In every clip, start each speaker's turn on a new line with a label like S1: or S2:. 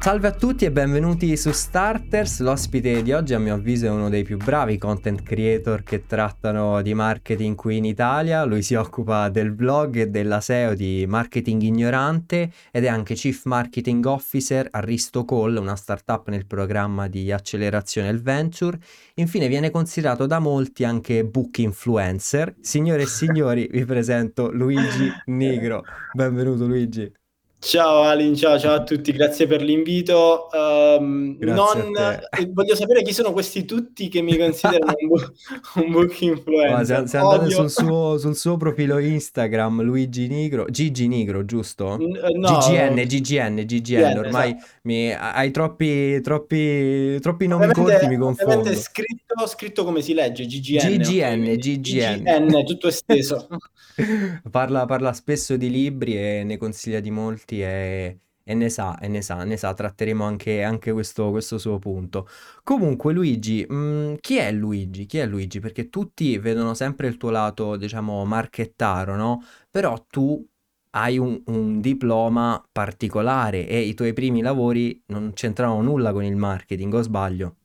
S1: Salve a tutti e benvenuti su Starters. L'ospite di oggi a mio avviso è uno dei più bravi content creator che trattano di marketing qui in Italia. Lui si occupa del blog e della SEO di Marketing Ignorante ed è anche Chief Marketing Officer a Risto Call, una startup nel programma di accelerazione il venture. Infine viene considerato da molti anche book influencer. Signore e signori, vi presento Luigi Nigro. Benvenuto Luigi.
S2: Ciao Alin, ciao, ciao, a tutti, grazie per l'invito. Um, non, eh, voglio sapere chi sono questi tutti che mi considerano un, bu- un book influencer.
S1: Ma se, se andate sul suo, sul suo, profilo Instagram, Luigi Nigro, Gigi Nigro, giusto? N- eh, no, GGN, GGN, GGN, ormai esatto. mi, hai troppi, troppi, troppi nomi ovviamente, corti, mi confondo.
S2: Scritto, scritto come si legge, GGN.
S1: GGN. GGN.
S2: GGN, tutto esteso.
S1: parla, parla spesso di libri e ne consiglia di molti e, e ne sa, e ne sa, ne sa, tratteremo anche, anche questo, questo, suo punto. Comunque Luigi, mh, mm, chi è Luigi? Chi è Luigi? Perché tutti vedono sempre il tuo lato, diciamo, marchettaro, no? Però tu hai un, un, diploma particolare e i tuoi primi lavori non c'entravano nulla con il marketing, o sbaglio?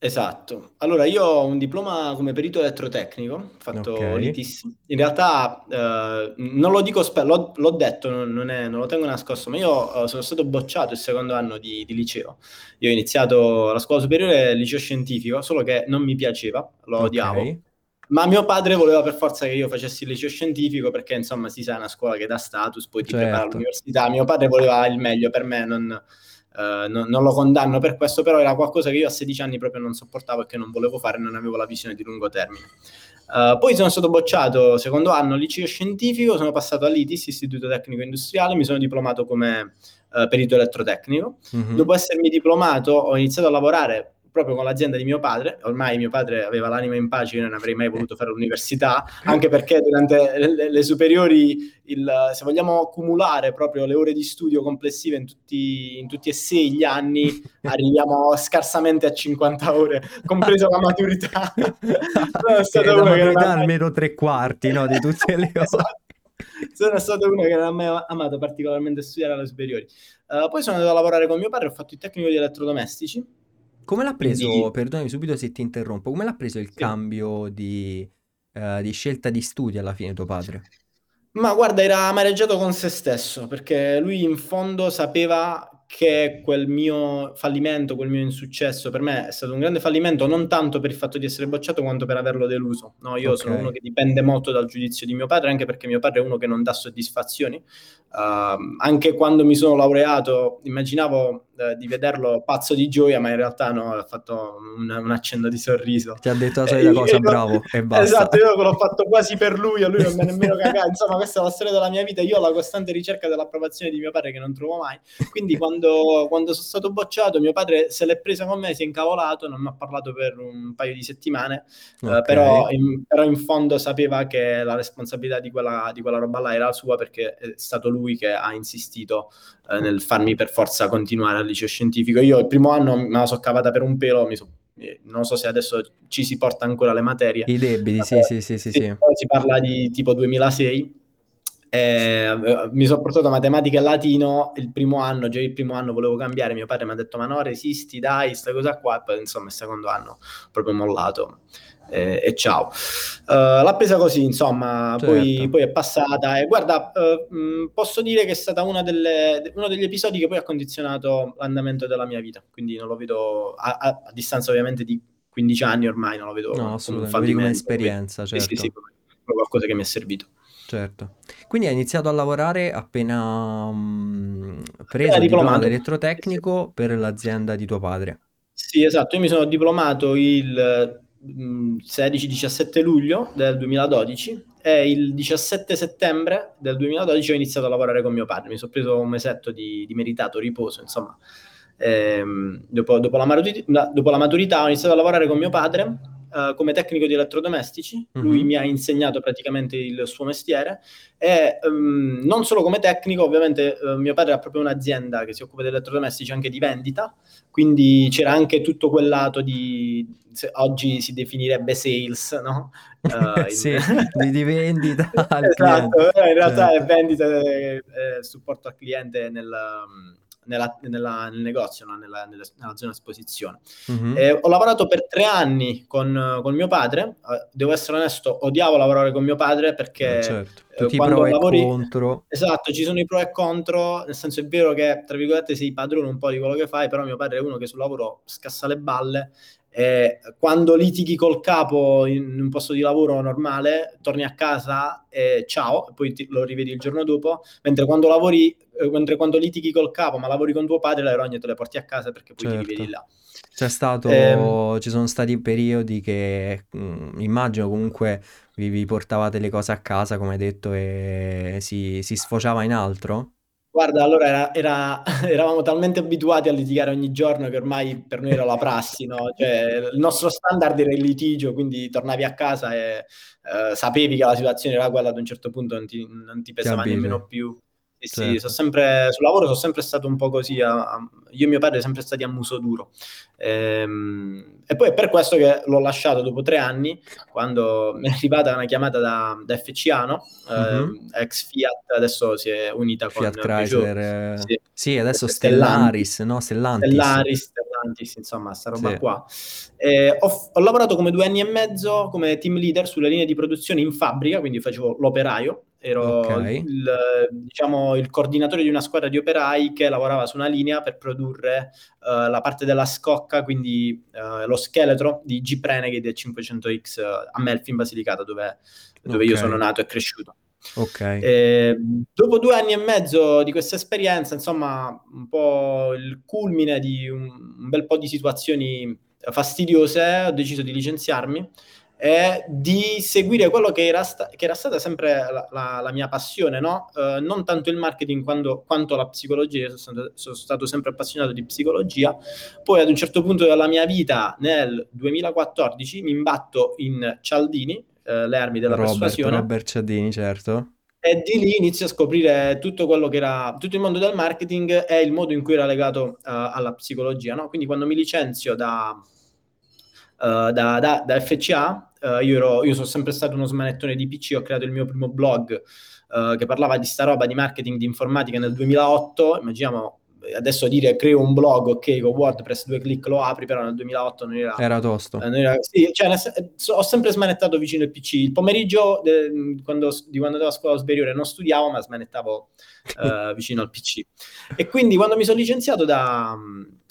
S2: Esatto. Allora, io ho un diploma come perito elettrotecnico, fatto
S1: Ok.
S2: l'ITIS. In realtà, eh, non lo dico spesso, l'ho, l'ho detto, non, non è- non lo tengo nascosto, ma io eh, sono stato bocciato il secondo anno di, di liceo. Io ho iniziato la scuola superiore al liceo scientifico, solo che non mi piaceva, lo odiavo.
S1: Ok.
S2: Ma mio padre voleva per forza che io facessi il liceo scientifico perché, insomma, si sa, è una scuola che dà status, poi ti prepara
S1: Certo.
S2: all'università. Mio padre voleva il meglio per me, non, Uh, no, non lo condanno per questo, però era qualcosa che io a 16 anni proprio non sopportavo e che non volevo fare, non avevo la visione di lungo termine. Uh, poi sono stato bocciato secondo anno al liceo scientifico, sono passato all'ITIS, Istituto Tecnico Industriale, mi sono diplomato come uh, perito elettrotecnico. Mm-hmm. Dopo essermi diplomato ho iniziato a lavorare proprio con l'azienda di mio padre. Ormai mio padre aveva l'anima in pace, io non avrei mai voluto fare l'università, anche perché durante le, le superiori, il, se vogliamo accumulare proprio le ore di studio complessive in tutti, in tutti e sei gli anni, arriviamo scarsamente a 50 ore, compresa la maturità.
S1: Stato la maturità almeno tre quarti no, di tutte le ore.
S2: esatto sono stato uno che non ha mai amato particolarmente studiare alle superiori. Uh, poi sono andato a lavorare con mio padre, ho fatto il tecnico di elettrodomestici
S1: come l'ha preso, Quindi... perdonami subito se ti interrompo, come l'ha preso il sì. cambio di, uh, di, scelta di studio alla fine tuo padre?
S2: Ma guarda, era amareggiato con se stesso, perché lui in fondo sapeva che quel mio fallimento, quel mio insuccesso per me è stato un grande fallimento, non tanto per il fatto di essere bocciato quanto per averlo deluso. No, io okay. sono uno che dipende molto dal giudizio di mio padre, anche perché mio padre è uno che non dà soddisfazioni. Uh, anche quando mi sono laureato, immaginavo uh, di vederlo pazzo di gioia, ma in realtà no, ha fatto un, un accenno di sorriso.
S1: Ti ha detto la solita cosa, bravo, e basta.
S2: Esatto, io l'ho fatto quasi per lui, a lui non è nemmeno cagato. Insomma, questa è la storia della mia vita. Io ho la costante ricerca dell'approvazione di mio padre che non trovo mai. Quindi quando quando, sono stato bocciato, mio padre se l'è presa con me, si è incavolato, non mi ha parlato per un paio di settimane, eh, okay. uh, però, in, però, in, fondo sapeva che la responsabilità di quella, di quella, roba là era sua perché è stato lui che ha insistito uh, nel farmi per forza continuare al liceo scientifico. Io il primo anno me la so cavata per un pelo, so eh, non so se adesso ci si porta ancora le materie.
S1: I debiti, sì, sì, sì, sì, sì.
S2: Si parla di tipo 2006 eh, mi sono portato matematica e latino il primo anno, già il primo anno volevo cambiare, mio padre mi ha detto ma no resisti dai, sta cosa qua, e poi insomma il secondo anno proprio mollato eh, e ciao. Uh, l'ha presa così, insomma, certo. poi, poi, è passata e guarda, uh, posso dire che è stata una delle, uno degli episodi che poi ha condizionato l'andamento della mia vita, quindi non lo vedo a, a, a distanza ovviamente di 15 anni ormai, non lo vedo
S1: no, assolutamente, come un'esperienza, certo.
S2: Sì, sì, sì, qualcosa che mi è servito.
S1: Certo. Quindi hai iniziato a lavorare appena mh, preso il diploma elettrotecnico per l'azienda di tuo padre.
S2: Sì, esatto. Io mi sono diplomato il 16-17 luglio del 2012 e il 17 settembre del 2012 ho iniziato a lavorare con mio padre. Mi sono preso un mesetto di, di meritato riposo, insomma. Ehm, dopo, dopo, la maturità, dopo la maturità ho iniziato a lavorare con mio padre uh, come tecnico di elettrodomestici, mm-hmm. lui mi ha insegnato praticamente il suo mestiere e um, non solo come tecnico, ovviamente uh, mio padre ha proprio un'azienda che si occupa di elettrodomestici anche di vendita, quindi c'era anche tutto quel lato di, oggi si definirebbe sales, no?
S1: Uh, sì, di, di, vendita
S2: esatto, in realtà certo. è vendita e supporto al cliente nel... Um, nella, nella, nel negozio, no? nella, nella, zona esposizione. Mm-hmm. Eh, ho lavorato per tre anni con, con, mio padre, eh, devo essere onesto, odiavo lavorare con mio padre perché...
S1: Eh, certo. Eh, Tutti quando pro lavori... e contro.
S2: Esatto, ci sono i pro e contro, nel senso è vero che, tra virgolette, sei padrone un po' di quello che fai, però mio padre è uno che sul lavoro scassa le balle eh, quando litighi col capo in un posto di lavoro normale, torni a casa e ciao, e poi ti, lo rivedi il giorno dopo, mentre quando lavori, mentre quando litighi col capo, ma lavori con tuo padre, le rogne te le porti a casa perché poi certo. ti rivedi là.
S1: C'è stato, eh, ci sono stati periodi che mh, mm, immagino comunque vi, vi, portavate le cose a casa, come hai detto, e si, si sfociava in altro?
S2: Guarda, allora era, era, eravamo talmente abituati a litigare ogni giorno che ormai per noi era la prassi, no? Cioè, il nostro standard era il litigio, quindi tornavi a casa e eh, sapevi che la situazione era quella, ad un certo punto non ti, non ti pesava Capito. nemmeno più. Sì, certo. sì, sono sempre, sul lavoro sono sempre stato un po' così, a, a, io e mio padre siamo sempre stati a muso duro. Ehm, e poi è per questo che l'ho lasciato dopo tre anni, quando mi è arrivata una chiamata da, da FCA, no? mm-hmm. eh, ex Fiat, adesso si è unita
S1: Fiat
S2: con
S1: Chrysler. Eh, sì. sì. adesso Stellaris, Stellaris, no?
S2: Stellantis. Stellaris, Stellantis, insomma, sta roba sì. qua. Eh, ho, ho lavorato come due anni e mezzo come team leader sulle linee di produzione in fabbrica, quindi facevo l'operaio ero okay. il, diciamo, il, coordinatore di una squadra di operai che lavorava su una linea per produrre uh, la parte della scocca, quindi uh, lo scheletro di Jeep Renegade 500X uh, a Melfi in Basilicata, dove, dove okay. io sono nato e cresciuto.
S1: Okay.
S2: E, dopo due anni e mezzo di questa esperienza, insomma, un po' il culmine di un, un bel po' di situazioni fastidiose, ho deciso di licenziarmi è di seguire quello che era, sta- che era stata sempre la, la, la mia passione, no? uh, non tanto il marketing quando, quanto la psicologia, sono stato, sono stato, sempre appassionato di psicologia, poi ad un certo punto della mia vita, nel 2014, mi imbatto in Cialdini, uh, le armi della
S1: Robert,
S2: persuasione.
S1: Robert Cialdini, certo.
S2: E di lì inizio a scoprire tutto quello che era, tutto il mondo del marketing e il modo in cui era legato uh, alla psicologia, no? Quindi quando mi licenzio da... Uh, da, da, da, FCA Uh, io, ero, io, sono sempre stato uno smanettone di PC, ho creato il mio primo blog uh, che parlava di sta roba di marketing di informatica nel 2008. Immaginiamo adesso dire creo un blog, ok, con WordPress, due clic lo apri, però nel 2008 non era...
S1: Era tosto.
S2: Eh, era, sì, cioè, ho sempre smanettato vicino al PC. Il pomeriggio de, quando, di quando andavo a scuola superiore non studiavo, ma smanettavo uh, vicino al PC. E quindi quando mi sono licenziato da,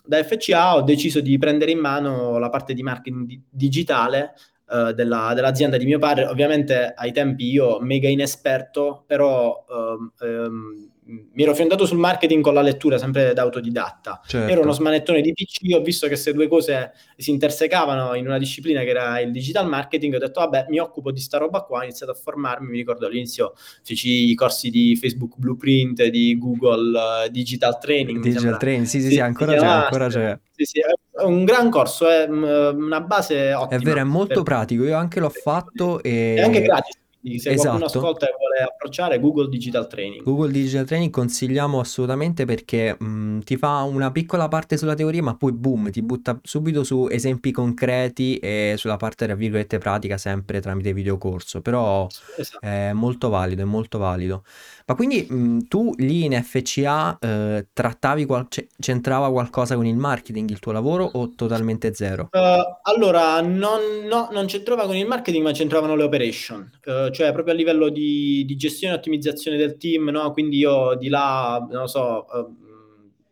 S2: da FCA ho deciso di prendere in mano la parte di marketing di, digitale uh, della, dell'azienda di mio padre. Ovviamente ai tempi io mega inesperto, però um, um, mi ero fiondato sul marketing con la lettura sempre da autodidatta. Certo. Ero uno smanettone di PC, ho visto che queste due cose si intersecavano in una disciplina che era il digital marketing, ho detto vabbè mi occupo di sta roba qua, ho iniziato a formarmi, mi ricordo all'inizio feci i corsi di Facebook Blueprint, di Google uh, Digital Training.
S1: Digital Training, sì sì sì, ancora c'è, ancora c'è.
S2: Sì, sì, è un gran corso, è mm, una base ottima.
S1: È vero, è molto per... pratico, io anche l'ho fatto e...
S2: È anche gratis quindi se esatto. qualcuno ascolta e vuole approcciare Google Digital Training.
S1: Google Digital Training consigliamo assolutamente perché mh, ti fa una piccola parte sulla teoria, ma poi boom, ti butta subito su esempi concreti e sulla parte tra virgolette pratica sempre tramite videocorso. Però esatto. è molto valido, è molto valido. Ma quindi mh, tu lì in FCA eh, trattavi, qual- c'entrava qualcosa con il marketing il tuo lavoro o totalmente zero?
S2: Uh, allora, non, no, non c'entrava con il marketing, ma c'entravano le operation, uh, cioè proprio a livello di, di, gestione e ottimizzazione del team, no? Quindi io di là, non lo so, uh,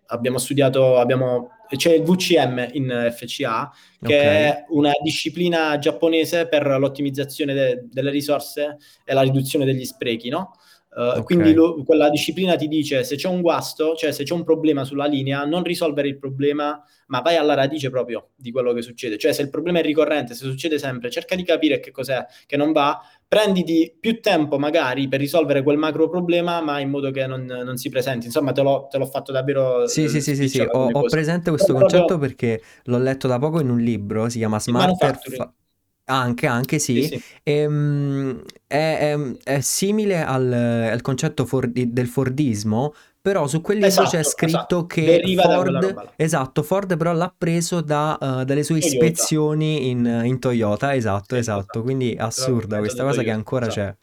S2: abbiamo studiato, abbiamo c'è il VCM in FCA, che okay. è una disciplina giapponese per l'ottimizzazione de- delle risorse e la riduzione degli sprechi, no? Uh, okay. Quindi lo, quella disciplina ti dice se c'è un guasto, cioè se c'è un problema sulla linea, non risolvere il problema, ma vai alla radice proprio di quello che succede. Cioè se il problema è ricorrente, se succede sempre, cerca di capire che cos'è che non va, prenditi più tempo magari per risolvere quel macro problema, ma in modo che non, non si presenti. Insomma, te l'ho, te l'ho fatto davvero...
S1: Sì, sì, sì, sì, sì. Ho, ho, presente questo Però concetto proprio... perché l'ho letto da poco in un libro, si chiama Smarter... Fa- Anche, anche sì,
S2: Sì, sì.
S1: Ehm, è, è- è simile al, al concetto for- del Fordismo, però su quel libro c'è
S2: Esatto,
S1: scritto
S2: esatto.
S1: che
S2: Deriva
S1: Ford, esatto, Ford però l'ha preso da, eh, dalle sue
S2: Toyota.
S1: ispezioni in, in Toyota, esatto, esatto,
S2: esatto.
S1: quindi assurda questa cosa che ancora
S2: esatto.
S1: c'è.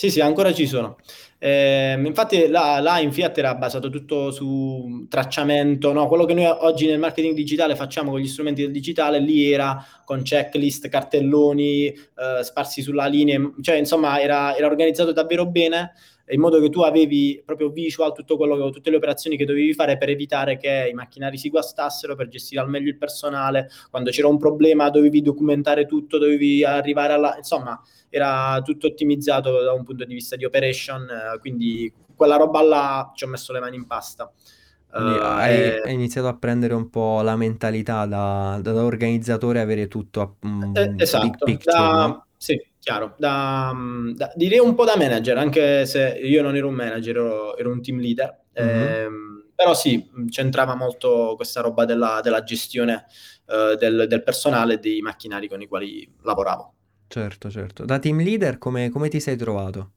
S2: Sì, sì, ancora ci sono. Ehm, infatti là, là in Fiat era basato tutto su tracciamento, no? Quello che noi oggi nel marketing digitale facciamo con gli strumenti del digitale, lì era con checklist, cartelloni, eh, sparsi sulla linea, cioè insomma era, era organizzato davvero bene in modo che tu avevi proprio visual tutto quello, tutte le operazioni che dovevi fare per evitare che i macchinari si guastassero, per gestire al meglio il personale, quando c'era un problema dovevi documentare tutto, dovevi arrivare alla... insomma era tutto ottimizzato da un punto di vista di operation, eh, quindi quella roba là ci ho messo le mani in pasta.
S1: Quindi
S2: Uh,
S1: hai,
S2: e-
S1: hai iniziato a prendere un po' la mentalità da, da organizzatore, avere tutto a un
S2: eh,
S1: big
S2: esatto,
S1: picture,
S2: da,
S1: no?
S2: sì, chiaro, da, da- direi un po' da manager, anche se io non ero un manager, ero, ero un team leader,
S1: Mhm.
S2: ehm, però sì, c'entrava molto questa roba della, della gestione eh, del, del personale e dei macchinari con i quali lavoravo.
S1: Certo, certo. Da team leader come, come ti sei trovato?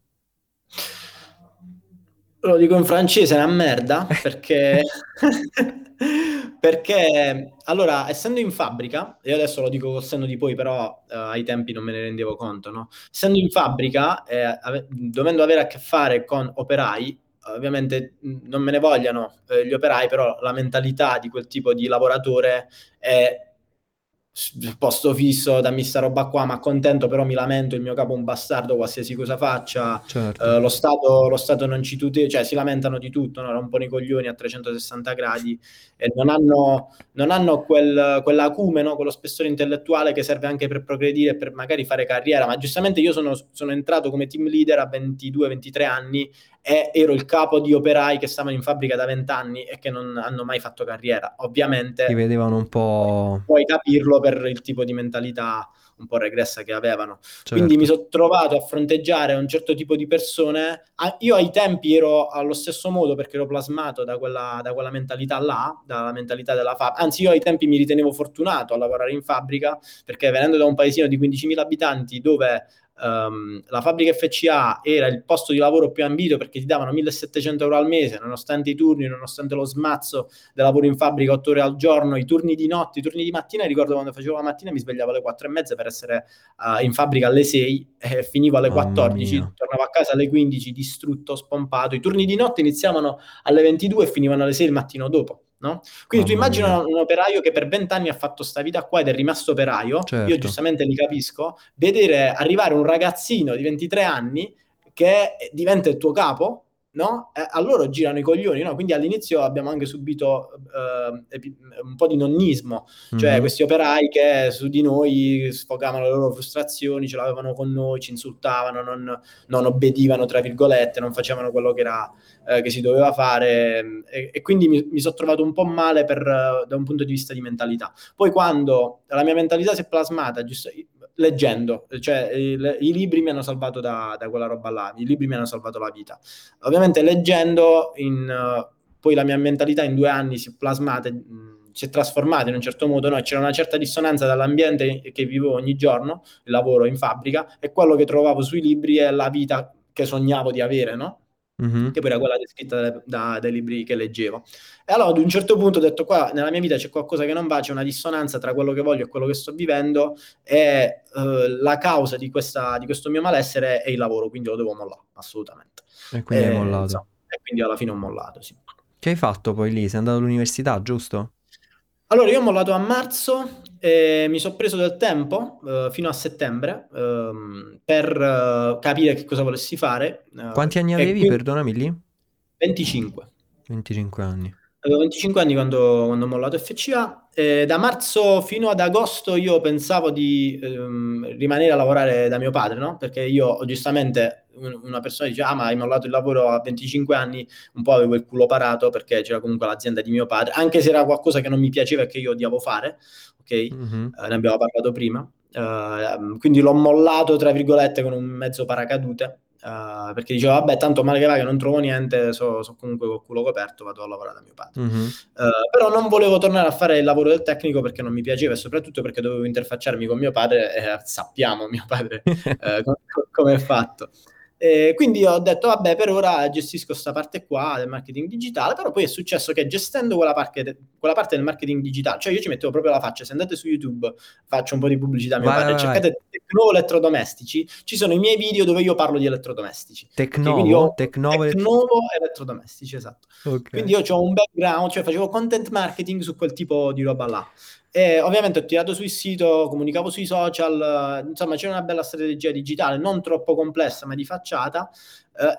S2: Lo dico in francese, è una merda, perché... perché, allora, essendo in fabbrica, io adesso lo dico col senno di poi, però eh, ai tempi non me ne rendevo conto, no? Essendo in fabbrica, eh, ave- dovendo avere a che fare con operai, ovviamente mh, non me ne vogliano eh, gli operai, però la mentalità di quel tipo di lavoratore è posto fisso, dammi sta roba qua, ma contento, però mi lamento, il mio capo è un bastardo, qualsiasi cosa faccia,
S1: Certo.
S2: eh, lo, Stato, lo Stato non ci tutela, cioè si lamentano di tutto, no? rompono i coglioni a 360 gradi e non hanno, non hanno quel, quell'acume, no? quello spessore intellettuale che serve anche per progredire per magari fare carriera, ma giustamente io sono, sono entrato come team leader a 22-23 anni e ero il capo di operai che stavano in fabbrica da 20 anni e che non hanno mai fatto carriera. Ovviamente
S1: Ti vedevano un po'...
S2: puoi capirlo per il tipo di mentalità un po' regressa che avevano.
S1: Certo.
S2: Quindi mi sono trovato a fronteggiare un certo tipo di persone. Io ai tempi ero allo stesso modo perché ero plasmato da quella, da quella mentalità là, dalla mentalità della fabbrica. Anzi, io ai tempi mi ritenevo fortunato a lavorare in fabbrica perché venendo da un paesino di 15.000 abitanti dove ehm, la fabbrica FCA era il posto di lavoro più ambito perché ti davano 1.700 euro al mese, nonostante i turni, nonostante lo smazzo del lavoro in fabbrica 8 ore al giorno, i turni di notte, i turni di mattina. Ricordo quando facevo la mattina mi svegliavo alle 4 e mezza per essere uh, in fabbrica alle 6 e finivo alle
S1: Mamma
S2: 14,
S1: mia.
S2: tornavo a casa alle 15 distrutto, spompato. I turni di notte iniziavano alle 22 e finivano alle 6 il mattino dopo. No? Quindi tu immagina un, un operaio che per vent'anni ha fatto sta vita qua ed è rimasto operaio, io
S1: Certo.
S2: giustamente li capisco, vedere arrivare un ragazzino di 23 anni che diventa il tuo capo, no? Eh, a loro girano i coglioni, no? Quindi all'inizio abbiamo anche subito eh, un po' di nonnismo, cioè
S1: Mhm.
S2: questi operai che su di noi sfogavano le loro frustrazioni, ce l'avevano con noi, ci insultavano, non, non obbedivano, tra virgolette, non facevano quello che, era, eh, che si doveva fare e, e quindi mi, mi sono trovato un po' male per, eh, da un punto di vista di mentalità. Poi quando la mia mentalità si è plasmata, giusto, leggendo, cioè il- i libri mi hanno salvato da, da quella roba là, i libri mi hanno salvato la vita. Ovviamente leggendo, in, eh, poi la mia mentalità in due anni si è plasmata, mh, si è trasformata in un certo modo, no? c'era una certa dissonanza dall'ambiente che vivo ogni giorno, il lavoro in fabbrica, e quello che trovavo sui libri è la vita che sognavo di avere, no?
S1: Mhm.
S2: che poi era quella descritta da- da- dai libri che leggevo. E allora ad un certo punto ho detto qua nella mia vita c'è qualcosa che non va, c'è una dissonanza tra quello che voglio e quello che sto vivendo e eh, la causa di, questa, di questo mio malessere è il lavoro, quindi lo devo mollare, assolutamente.
S1: E quindi hai mollato.
S2: insomma, e quindi alla fine ho mollato, sì.
S1: Che hai fatto poi lì? Sei andato all'università, giusto?
S2: Allora, io ho mollato a marzo e mi sono preso del tempo eh, fino a settembre ehm, per eh, capire che cosa volessi fare. eh,
S1: Quanti anni avevi,
S2: quindi-
S1: perdonami lì?
S2: 25.
S1: 25 anni.
S2: Avevo 25 anni quando, quando ho mollato FCA. e da marzo fino ad agosto io pensavo di ehm, rimanere a lavorare da mio padre, no? Perché io giustamente un- una persona dice: Ah, ma hai mollato il lavoro a 25 anni, un po' avevo il culo parato perché c'era comunque l'azienda di mio padre, anche se era qualcosa che non mi piaceva e che io odiavo fare, ok?
S1: Mhm.
S2: Eh, ne abbiamo parlato prima. Eh, quindi l'ho mollato, tra virgolette, con un mezzo paracadute. Uh, perché dicevo, vabbè, tanto male che va che non trovo niente, so, so comunque col culo coperto, vado a lavorare da mio padre. Mm-hmm. Uh, però non volevo tornare a fare il lavoro del tecnico perché non mi piaceva e soprattutto perché dovevo interfacciarmi con mio padre e sappiamo mio padre come è fatto. Eh, quindi ho detto, vabbè, per ora gestisco questa parte qua del marketing digitale, però poi è successo che gestendo quella parte, quella parte del marketing digitale, cioè io ci mettevo proprio la faccia, se andate su YouTube, faccio un po' di pubblicità a mio vai, padre, vai, cercate. Tecnovo elettrodomestici, ci sono i miei video dove io parlo di elettrodomestici.
S1: Tecnovo, Tecnovo,
S2: Tecnovo elettrodomestici, esatto. Okay. Quindi io ho un background, cioè facevo content marketing su quel tipo di roba là. E ovviamente ho tirato sul sito, comunicavo sui social, insomma c'era una bella strategia digitale, non troppo complessa ma di facciata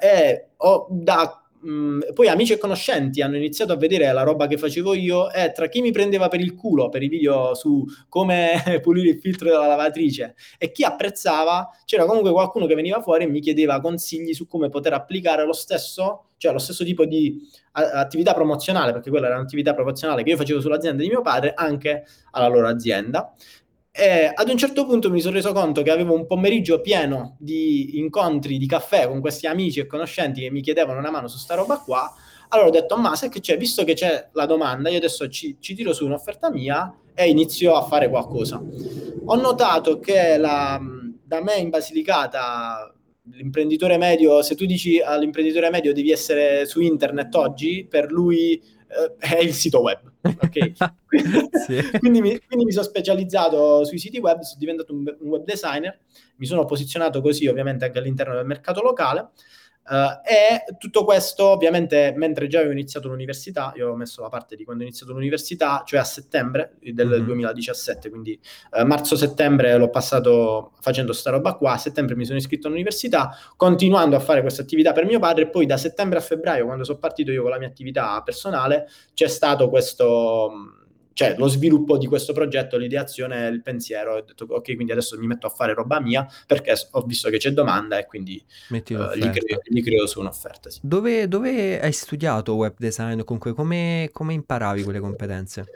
S2: eh, e ho da Mm, poi amici e conoscenti hanno iniziato a vedere la roba che facevo io e tra chi mi prendeva per il culo per i video su come pulire il filtro della lavatrice e chi apprezzava, c'era comunque qualcuno che veniva fuori e mi chiedeva consigli su come poter applicare lo stesso, cioè lo stesso tipo di a- attività promozionale, perché quella era un'attività promozionale che io facevo sull'azienda di mio padre, anche alla loro azienda. E ad un certo punto mi sono reso conto che avevo un pomeriggio pieno di incontri di caffè con questi amici e conoscenti che mi chiedevano una mano su sta roba qua. Allora ho detto, ma sai che c'è, visto che c'è la domanda, io adesso ci, ci tiro su un'offerta mia e inizio a fare qualcosa. Ho notato che la, da me in Basilicata l'imprenditore medio, se tu dici all'imprenditore medio devi essere su internet oggi, per lui eh, è il sito web. Okay? sì. quindi, mi, quindi, mi, sono specializzato sui siti web, sono diventato un, un web designer, mi sono posizionato così ovviamente anche all'interno del mercato locale Uh, e tutto questo, ovviamente, mentre già avevo iniziato l'università, io ho messo la parte di quando ho iniziato l'università, cioè a settembre del mm-hmm. 2017, quindi uh, marzo-settembre l'ho passato facendo sta roba qua, a settembre mi sono iscritto all'università, continuando a fare questa attività per mio padre, e poi da settembre a febbraio, quando sono partito io con la mia attività personale, c'è stato questo cioè lo sviluppo di questo progetto, l'ideazione, il pensiero, ho detto ok, quindi adesso mi metto a fare roba mia perché ho visto che c'è domanda e quindi uh, gli, creo, gli, creo, su un'offerta. Sì.
S1: Dove, dove, hai studiato web design? Comunque, come, come imparavi quelle competenze?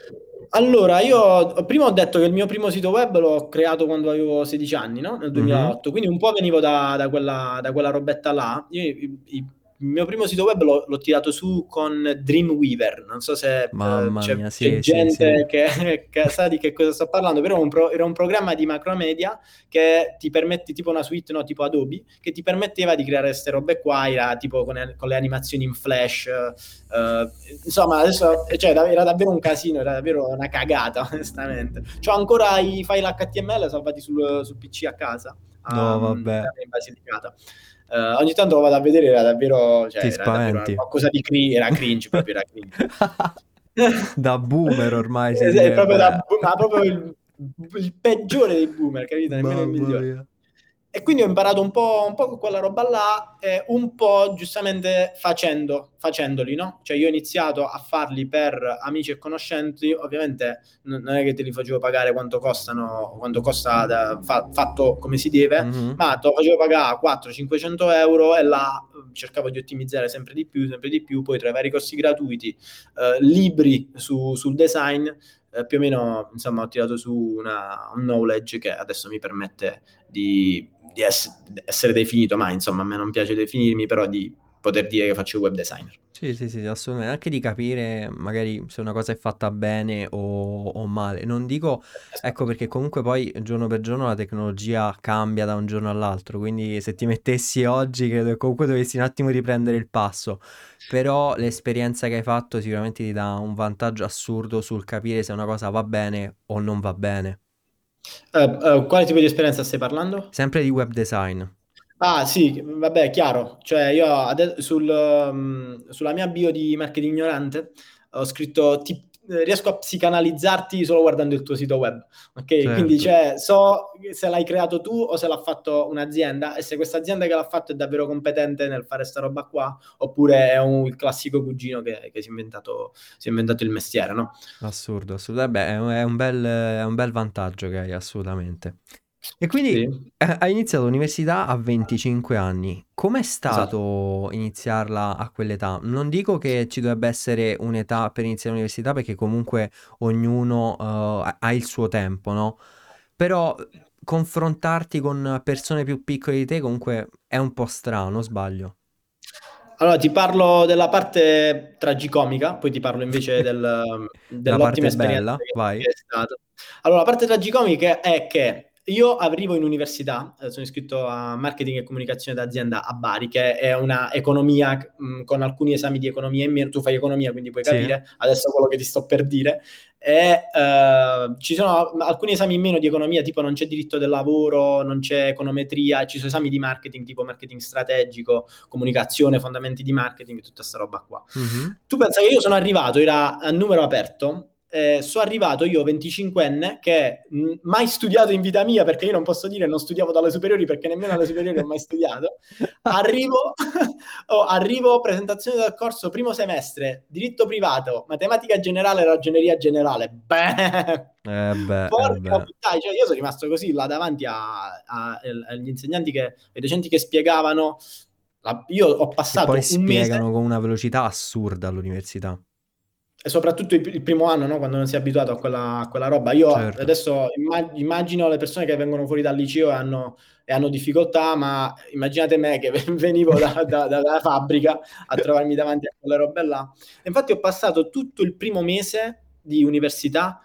S2: Allora, io prima ho detto che il mio primo sito web l'ho creato quando avevo 16 anni, no? Nel 2008, mm-hmm. quindi un po' venivo da, da, quella, da quella robetta là. Io i, i il mio primo sito web l'ho, l'ho, tirato su con Dreamweaver. Non so se
S1: Mamma c'è,
S2: mia,
S1: sì,
S2: c'è gente sì, Che, che, sa di che cosa sto parlando, però un pro, era un programma di macromedia che ti permette, tipo una suite, no, tipo Adobe, che ti permetteva di creare queste robe qua, era tipo con, con le animazioni in flash. Uh, insomma, adesso cioè, era davvero un casino, era davvero una cagata, onestamente. Ho ancora i file HTML salvati sul, sul PC a casa.
S1: No, um, vabbè.
S2: In Basilicata. Uh, ogni tanto lo vado a vedere, era davvero, cioè,
S1: Ti
S2: era davvero qualcosa di cringe, era cringe, proprio era cringe.
S1: da boomer ormai.
S2: È proprio, da, ma proprio il, il, peggiore dei boomer, capito? Nemmeno il migliore. E quindi ho imparato un po', un po' quella roba là, eh, un po' giustamente facendo, facendoli, no? Cioè io ho iniziato a farli per amici e conoscenti, ovviamente non è che te li facevo pagare quanto costano, quanto costa da, fa- fatto come si deve, mm-hmm. ma te lo facevo pagare 400-500 euro e là eh, cercavo di ottimizzare sempre di più, sempre di più, poi tra i vari costi gratuiti, eh, libri su, sul design, eh, più o meno insomma ho tirato su una, un knowledge che adesso mi permette di di essere definito, ma insomma a me non piace definirmi, però di poter dire che faccio web designer.
S1: Sì, sì, sì, assolutamente. Anche di capire magari se una cosa è fatta bene o, o, male. Non dico, ecco perché comunque poi giorno per giorno la tecnologia cambia da un giorno all'altro, quindi se ti mettessi oggi credo che comunque dovessi un attimo riprendere il passo. Però l'esperienza che hai fatto sicuramente ti dà un vantaggio assurdo sul capire se una cosa va bene o non va bene.
S2: Uh, uh, quale tipo di esperienza stai parlando?
S1: Sempre di web design.
S2: Ah sì, vabbè, chiaro. Cioè io ade- sul, um, sulla mia bio di marketing ignorante ho scritto tip, riesco a psicanalizzarti solo guardando il tuo sito web. Ok, certo. quindi cioè, so se l'hai creato tu o se l'ha fatto un'azienda e se questa azienda che l'ha fatto è davvero competente nel fare sta roba qua oppure è un, il classico cugino che, che si, è inventato, si, è inventato, il mestiere, no?
S1: Assurdo, assurdo. Un, è un, bel, è un bel vantaggio che hai, assolutamente. E quindi sì. hai iniziato l'università a 25 anni. Com'è stato esatto. iniziarla a quell'età? Non dico che ci dovrebbe essere un'età per iniziare l'università perché comunque ognuno uh, ha il suo tempo, no? Però confrontarti con persone più piccole di te comunque è un po' strano, sbaglio?
S2: Allora, ti parlo della parte tragicomica, poi ti parlo invece del, dell'ottima esperienza
S1: bella, vai.
S2: Allora, la parte tragicomica è che io arrivo in università, eh, sono iscritto a marketing e comunicazione d'azienda a Bari, che è una economia mh, con alcuni esami di economia in meno. Tu fai economia, quindi puoi capire sì. adesso quello che ti sto per dire. E, uh, ci sono alcuni esami in meno di economia, tipo non c'è diritto del lavoro, non c'è econometria, ci sono esami di marketing, tipo marketing strategico, comunicazione, fondamenti di marketing, tutta questa roba qua. Mm-hmm. Tu pensa che io sono arrivato, era a numero aperto, eh, sono arrivato io 25enne che mh, mai studiato in vita mia perché io non posso dire non studiavo dalle superiori perché nemmeno alle superiori ho mai studiato. Arrivo, oh, arrivo presentazione del corso primo semestre diritto privato matematica generale ragioneria generale. Beh,
S1: eh beh,
S2: porca eh puttana, cioè io sono rimasto così là davanti a, a, a, agli insegnanti che, ai docenti che spiegavano la, io ho passato
S1: e poi
S2: un
S1: spiegano
S2: mese
S1: con una velocità assurda all'università
S2: e soprattutto il, primo anno, no? quando non si è abituato a quella, a quella roba. Io certo. adesso immag- immagino le persone che vengono fuori dal liceo e hanno, e hanno difficoltà, ma immaginate me che venivo da, da, dalla fabbrica a trovarmi davanti a quelle robe là. E infatti ho passato tutto il primo mese di università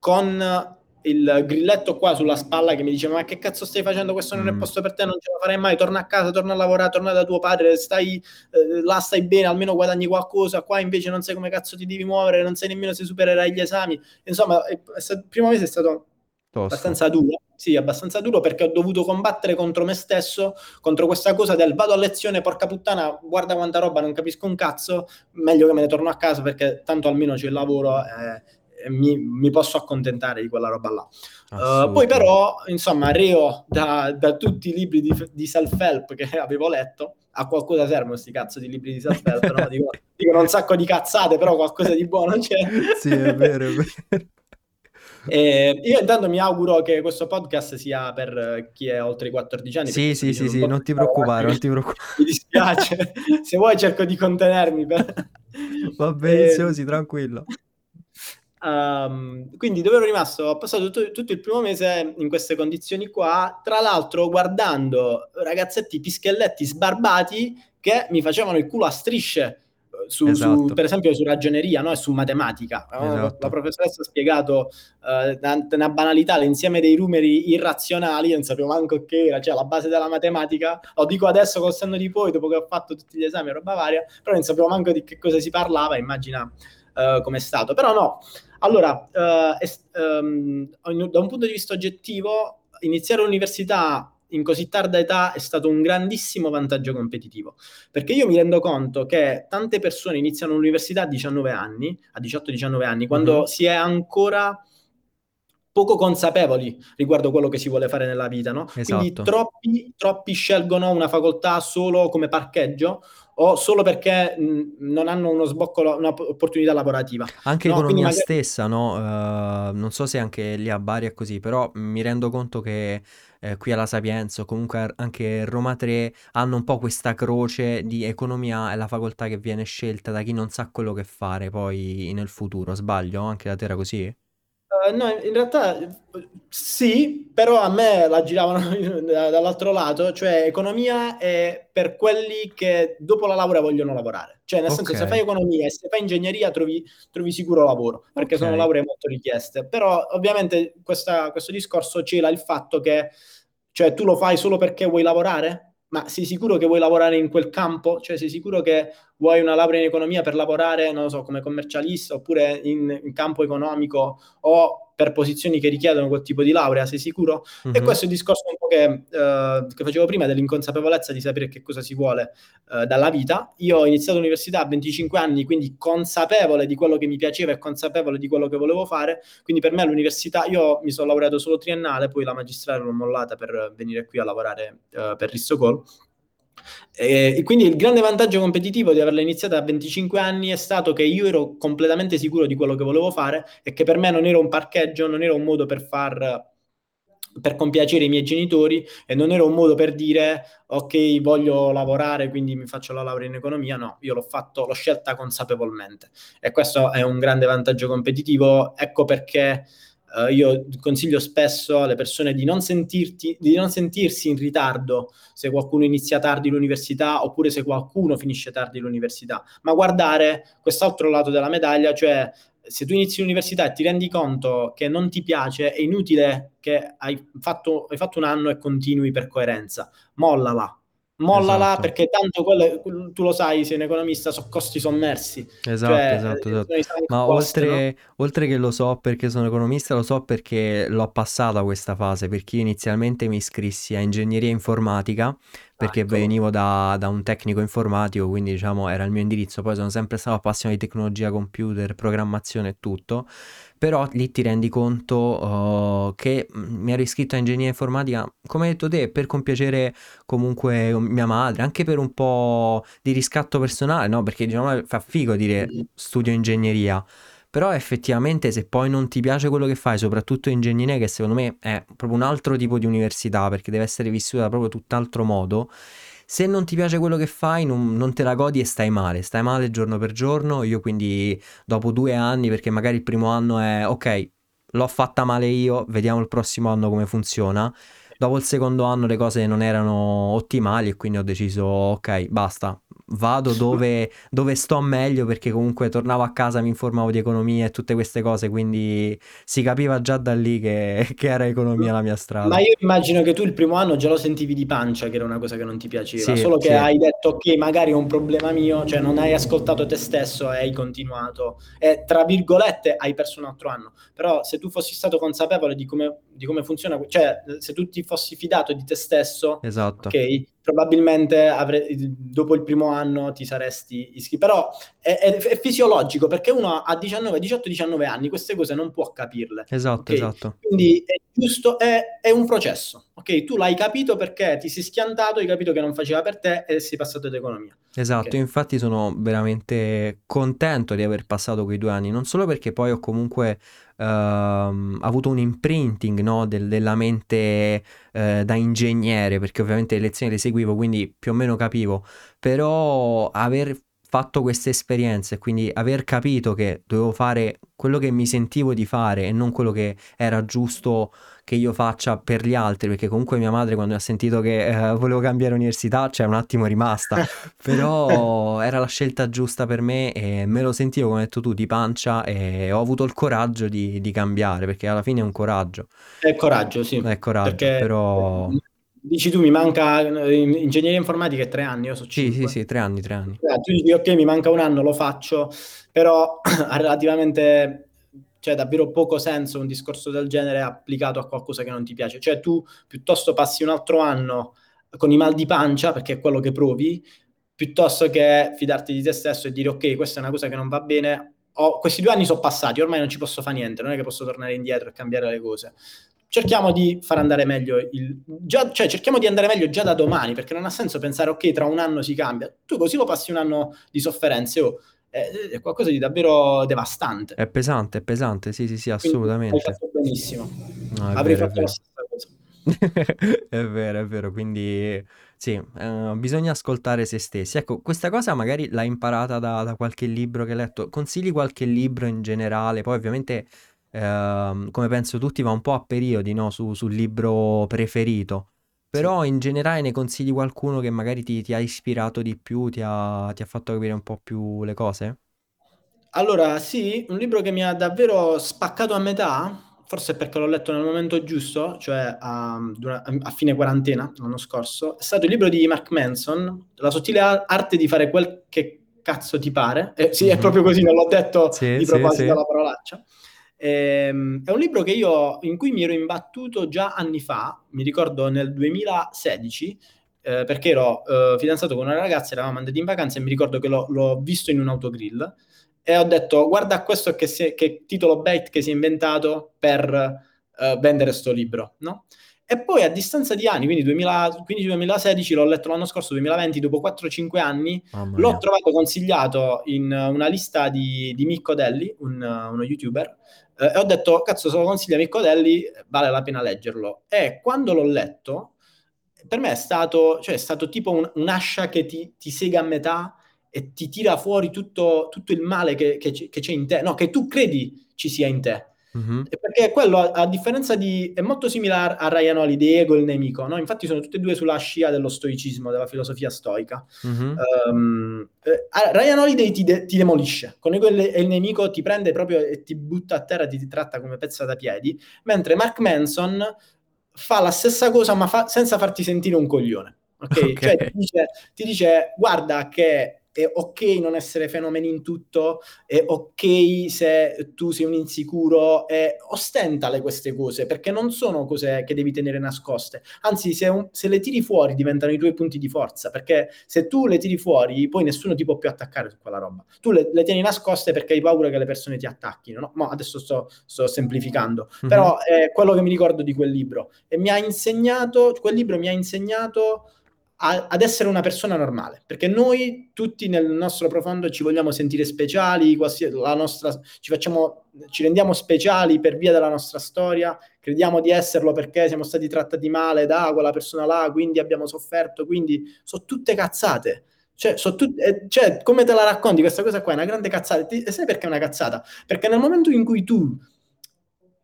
S2: con il grilletto qua sulla spalla che mi diceva ma che cazzo stai facendo? Questo non è mm. posto per te non ce la farai mai. Torna a casa torna a lavorare torna da tuo padre stai eh, là stai bene almeno guadagni qualcosa. Qua invece non sai come cazzo ti devi muovere non sai nemmeno se supererai gli esami. Insomma è, è stato, il primo mese è stato Tosto. abbastanza duro. Sì abbastanza duro perché ho dovuto combattere contro me stesso contro questa cosa del vado a lezione porca puttana guarda quanta roba non capisco un cazzo meglio che me ne torno a casa perché tanto almeno c'è il lavoro eh, mi, mi, posso accontentare di quella roba là. Uh, poi però, insomma, reo da, da tutti i libri di, di, self-help che avevo letto, a qualcosa servono questi cazzo di libri di self-help, no? dico, dicono un sacco di cazzate, però qualcosa di buono c'è.
S1: sì, è vero, è vero.
S2: Eh, io intanto mi auguro che questo podcast sia per chi è oltre i 14 anni.
S1: Sì, sì, sì, sì, non ti preoccupare, non ti preoccupare.
S2: Mi dispiace, se vuoi cerco di contenermi. Per...
S1: Va benissimo, eh, sì, tranquillo.
S2: Um, quindi dove ero rimasto? Ho passato tutto, tutto, il primo mese in queste condizioni qua, tra l'altro guardando ragazzetti pischelletti sbarbati che mi facevano il culo a strisce eh, su, esatto. su, per esempio su ragioneria no? e su matematica. Esatto. La professoressa ha spiegato uh, una banalità, l'insieme dei numeri irrazionali, io non sapevo manco che era, cioè la base della matematica, lo dico adesso col senno di poi, dopo che ho fatto tutti gli esami roba varia, però non sapevo manco di che cosa si parlava, immagina uh, come è stato. Però no, allora, uh, es- um, da un punto di vista oggettivo, iniziare l'università in così tarda età è stato un grandissimo vantaggio competitivo, perché io mi rendo conto che tante persone iniziano l'università a 19 anni, a 18-19 anni, quando mm-hmm. si è ancora poco consapevoli riguardo quello che si vuole fare nella vita, no? Esatto. Quindi troppi, troppi scelgono una facoltà solo come parcheggio o solo perché mh, non hanno uno sboccolo, un'opportunità lavorativa.
S1: Anche no, l'economia magari... stessa, no? Uh, non so se anche lì a Bari è così, però mi rendo conto che eh, qui alla Sapienza o comunque anche Roma 3 hanno un po' questa croce di economia è la facoltà che viene scelta da chi non sa quello che fare poi nel futuro. Sbaglio? Anche da te era così?
S2: Eh, no, in realtà sì, però a me la giravano dall'altro lato, cioè economia è per quelli che dopo la laurea vogliono lavorare. Cioè, nel okay. senso, se fai economia e se fai ingegneria trovi, trovi sicuro lavoro, perché okay. sono lauree molto richieste. Però ovviamente questa, questo discorso cela il fatto che cioè, tu lo fai solo perché vuoi lavorare? ma sei sicuro che vuoi lavorare in quel campo? Cioè sei sicuro che vuoi una laurea in economia per lavorare, non lo so, come commercialista oppure in, in campo economico o per posizioni che richiedono quel tipo di laurea, sei sicuro? Mm-hmm. E mhm. questo è il discorso un po' che, uh, che, facevo prima dell'inconsapevolezza di sapere che cosa si vuole uh, dalla vita. Io ho iniziato l'università a 25 anni, quindi consapevole di quello che mi piaceva e consapevole di quello che volevo fare, quindi per me l'università, io mi sono laureato solo triennale, poi la magistrale l'ho mollata per venire qui a lavorare uh, per Ristocol e quindi il grande vantaggio competitivo di averla iniziata a 25 anni è stato che io ero completamente sicuro di quello che volevo fare e che per me non era un parcheggio, non era un modo per far per compiacere i miei genitori e non era un modo per dire ok voglio lavorare quindi mi faccio la laurea in economia. No io l'ho fatto l'ho scelta consapevolmente. E questo è un grande vantaggio competitivo. Ecco perché Uh, io consiglio spesso alle persone di non, sentirti, di non sentirsi in ritardo se qualcuno inizia tardi l'università oppure se qualcuno finisce tardi l'università, ma guardare quest'altro lato della medaglia, cioè se tu inizi l'università e ti rendi conto che non ti piace, è inutile che hai fatto, hai fatto un anno e continui per coerenza. Mollala, mollala esatto. perché tanto quello, tu lo sai, sei un economista, sono costi sommersi.
S1: Esatto, cioè, esatto, esatto. Ma costi, oltre, no? oltre, che lo so perché sono economista, lo so perché l'ho passata questa fase, perché io inizialmente mi iscrissi a ingegneria informatica perché ecco. venivo da, da, un tecnico informatico, quindi diciamo era il mio indirizzo, poi sono sempre stato appassionato di tecnologia computer, programmazione e tutto, però lì ti rendi conto uh, che mm, mi ero iscritto a ingegneria informatica, come hai detto te, per compiacere comunque mia madre, anche per un po' di riscatto personale, no? Perché diciamo fa figo dire studio ingegneria. Però effettivamente se poi non ti piace quello che fai, soprattutto ingegneria, che secondo me è proprio un altro tipo di università, perché deve essere vissuta proprio tutt'altro modo, se non ti piace quello che fai non, non, te la godi e stai male, stai male giorno per giorno, io quindi dopo due anni, perché magari il primo anno è ok, l'ho fatta male io, vediamo il prossimo anno come funziona, dopo il secondo anno le cose non erano ottimali e quindi ho deciso ok, basta, vado dove, dove, sto meglio perché comunque tornavo a casa, mi informavo di economia e tutte queste cose, quindi si capiva già da lì che, che, era economia la mia strada.
S2: Ma io immagino che tu il primo anno già lo sentivi di pancia, che era una cosa che non ti piaceva, sì, solo che sì. hai detto ok, magari è un problema mio, cioè non hai ascoltato te stesso e hai continuato e tra virgolette hai perso un altro anno, però se tu fossi stato consapevole di come, di come funziona, cioè se tu ti fossi fidato di te stesso,
S1: esatto.
S2: ok, probabilmente avre- dopo il primo anno ti saresti iscritto. Però è, è, è, fisiologico perché uno a 19, 18, 19 anni queste cose non può capirle.
S1: Esatto,
S2: okay?
S1: esatto.
S2: Quindi è giusto, è, è, un processo. Ok, tu l'hai capito perché ti sei schiantato, hai capito che non faceva per te e sei passato ad economia.
S1: Esatto, okay. infatti sono veramente contento di aver passato quei due anni, non solo perché poi ho comunque uh, avuto un imprinting no, del, della mente uh, da ingegnere, perché ovviamente le lezioni le seguivo, quindi più o meno capivo, però aver fatto queste esperienze, quindi aver capito che dovevo fare quello che mi sentivo di fare e non quello che era giusto che io faccia per gli altri, perché comunque mia madre quando ha sentito che eh, volevo cambiare università c'è un attimo rimasta, però era la scelta giusta per me e me lo sentivo, come hai detto tu, di pancia e ho avuto il coraggio di, di cambiare, perché alla fine è un coraggio.
S2: È coraggio, sì.
S1: È coraggio, perché... però...
S2: Dici tu mi manca ingegneria informatica è tre anni, io so
S1: Sì, sì, sì, tre anni, tre anni.
S2: Eh, tu dici ok, mi manca un anno, lo faccio, però relativamente, cioè davvero poco senso un discorso del genere applicato a qualcosa che non ti piace. Cioè tu piuttosto passi un altro anno con i mal di pancia, perché è quello che provi, piuttosto che fidarti di te stesso e dire ok, questa è una cosa che non va bene, ho, questi due anni sono passati, ormai non ci posso fare niente, non è che posso tornare indietro e cambiare le cose cerchiamo di far andare meglio il, già, cioè cerchiamo di andare meglio già da domani, perché non ha senso pensare ok, tra un anno si cambia. Tu così lo passi un anno di sofferenze oh, è, qualcosa di davvero devastante.
S1: È pesante, è pesante, sì, sì, sì, assolutamente.
S2: Quindi hai fatto benissimo. No, Avrei vero, fatto la stessa
S1: cosa. è vero, è vero, quindi sì, eh, bisogna ascoltare se stessi. Ecco, questa cosa magari l'hai imparata da, da qualche libro che hai letto. Consigli qualche libro in generale, poi ovviamente ehm, come penso tutti, va un po' a periodi, no? Su, sul libro preferito. Però sì. in generale ne consigli qualcuno che magari ti, ti ha ispirato di più, ti ha, ti ha, fatto capire un po' più le cose?
S2: Allora, sì, un libro che mi ha davvero spaccato a metà, forse perché l'ho letto nel momento giusto, cioè a, a fine quarantena l'anno scorso, è stato il libro di Mark Manson, La sottile arte di fare quel che cazzo ti pare. Eh, sì, è proprio così, non l'ho detto sì, di proposito sì, sì. la parolaccia. Ehm, è un libro che io, in cui mi ero imbattuto già anni fa, mi ricordo nel 2016, eh, perché ero eh, fidanzato con una ragazza, eravamo andati in vacanza e mi ricordo che l'ho, l'ho visto in un autogrill e ho detto guarda questo che, si, che titolo bait che si è inventato per eh, vendere sto libro, no? E poi a distanza di anni, quindi 2015-2016, l'ho letto l'anno scorso, 2020, dopo 4-5 anni, l'ho trovato consigliato in una lista di, di Micco Delli, un, uno youtuber, eh, e ho detto, cazzo, se lo consiglia Mirko Delli, vale la pena leggerlo. E quando l'ho letto, per me è stato, cioè, è stato tipo un, un'ascia che ti, ti, sega a metà e ti tira fuori tutto, tutto il male che, che, che, c'è in te, no, che tu credi ci sia in te. Mm-hmm. Perché quello, a, a, differenza di... è molto simile a, a Ryan Holiday, Ego il nemico, no? Infatti sono tutte e due sulla scia dello stoicismo, della filosofia stoica. Mm-hmm. Um, eh, Ryan Holiday ti, de- ti, demolisce, con Ego e il nemico ti prende proprio e ti butta a terra, ti, ti tratta come pezza da piedi, mentre Mark Manson fa la stessa cosa ma fa, senza farti sentire un coglione. Okay? okay. Cioè, ti dice, ti dice guarda che è ok non essere fenomeni in tutto, è ok se tu sei un insicuro, e ostentale queste cose, perché non sono cose che devi tenere nascoste, anzi se, un, se, le tiri fuori diventano i tuoi punti di forza, perché se tu le tiri fuori poi nessuno ti può più attaccare su quella roba, tu le, le tieni nascoste perché hai paura che le persone ti attacchino, no? Ma adesso sto, sto semplificando, mm-hmm. però è quello che mi ricordo di quel libro e mi ha insegnato, quel libro mi ha insegnato a, ad essere una persona normale, perché noi tutti nel nostro profondo ci vogliamo sentire speciali, nostra, ci, facciamo, ci rendiamo speciali per via della nostra storia, crediamo di esserlo perché siamo stati trattati male da quella persona là, quindi abbiamo sofferto, quindi sono tutte cazzate. Cioè, so tu, eh, cioè, come te la racconti questa cosa qua? È una grande cazzata. E sai perché è una cazzata? Perché nel momento in cui tu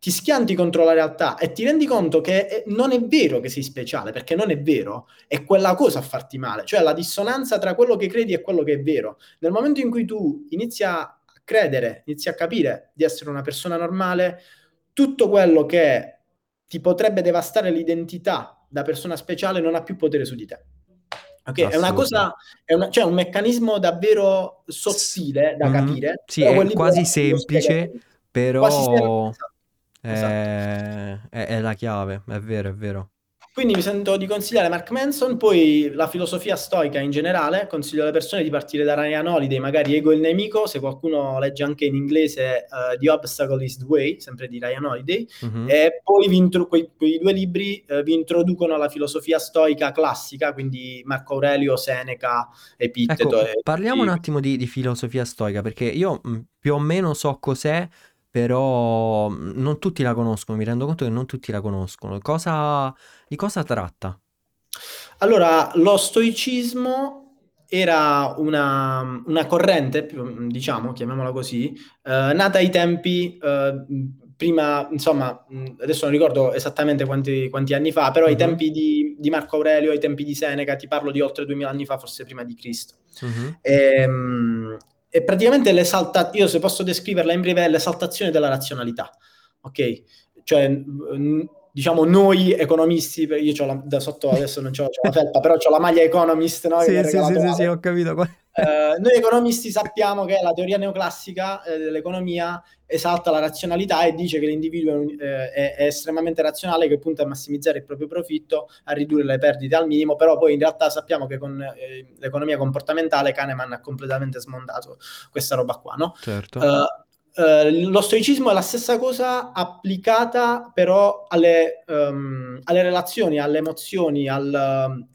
S2: ti schianti contro la realtà e ti rendi conto che non è vero che sei speciale, perché non è vero, è quella cosa a farti male, cioè la dissonanza tra quello che credi e quello che è vero. Nel momento in cui tu inizi a credere, inizi a capire di essere una persona normale, tutto quello che ti potrebbe devastare l'identità da persona speciale non ha più potere su di te. Ok, è una cosa, è una, cioè un meccanismo davvero sottile da mm-hmm. capire.
S1: Sì, è quasi semplice, però... Quasi semplice, Esatto. È, è, è la chiave, è vero, è vero.
S2: Quindi mi sento di consigliare Mark Manson, poi la filosofia stoica in generale, consiglio alle persone di partire da Ryan Holiday, magari Ego il nemico, se qualcuno legge anche in inglese uh, The Obstacle is the Way, sempre di Ryan Holiday, mm-hmm. e poi vi intro- quei, quei, due libri uh, vi introducono alla filosofia stoica classica, quindi Marco Aurelio, Seneca, Epitteto.
S1: Ecco, e, parliamo un attimo di, di filosofia stoica, perché io mh, più o meno so cos'è, però mhmm, non tutti la conoscono, mi rendo conto che non tutti la conoscono. Cosa, di cosa tratta?
S2: Allora, lo stoicismo era una, una corrente, diciamo, chiamiamola così, eh, nata ai tempi, eh, prima, insomma, adesso non ricordo esattamente quanti, quanti anni fa, però uh-huh. ai tempi di, di, Marco Aurelio, ai tempi di Seneca, ti parlo di oltre 2000 anni fa, forse prima di Cristo. Uh-huh. E, è praticamente l'esalta, io se posso descriverla in breve, è l'esaltazione della razionalità, ok? Cioè, diciamo, noi economisti, io ho la, da sotto adesso non ho la felpa, però ho la maglia economist, no?
S1: Sì, sì, sì, sì, sì, ho capito.
S2: Uh, noi economisti sappiamo che la teoria neoclassica eh, dell'economia esalta la razionalità e dice che l'individuo eh, è, è, estremamente razionale, che punta a massimizzare il proprio profitto, a ridurre le perdite al minimo, però poi in realtà sappiamo che con eh, l'economia comportamentale Kahneman ha completamente smontato questa roba qua, no?
S1: Certo. Uh,
S2: lo stoicismo è la stessa cosa applicata però alle, um, alle relazioni, alle emozioni, al,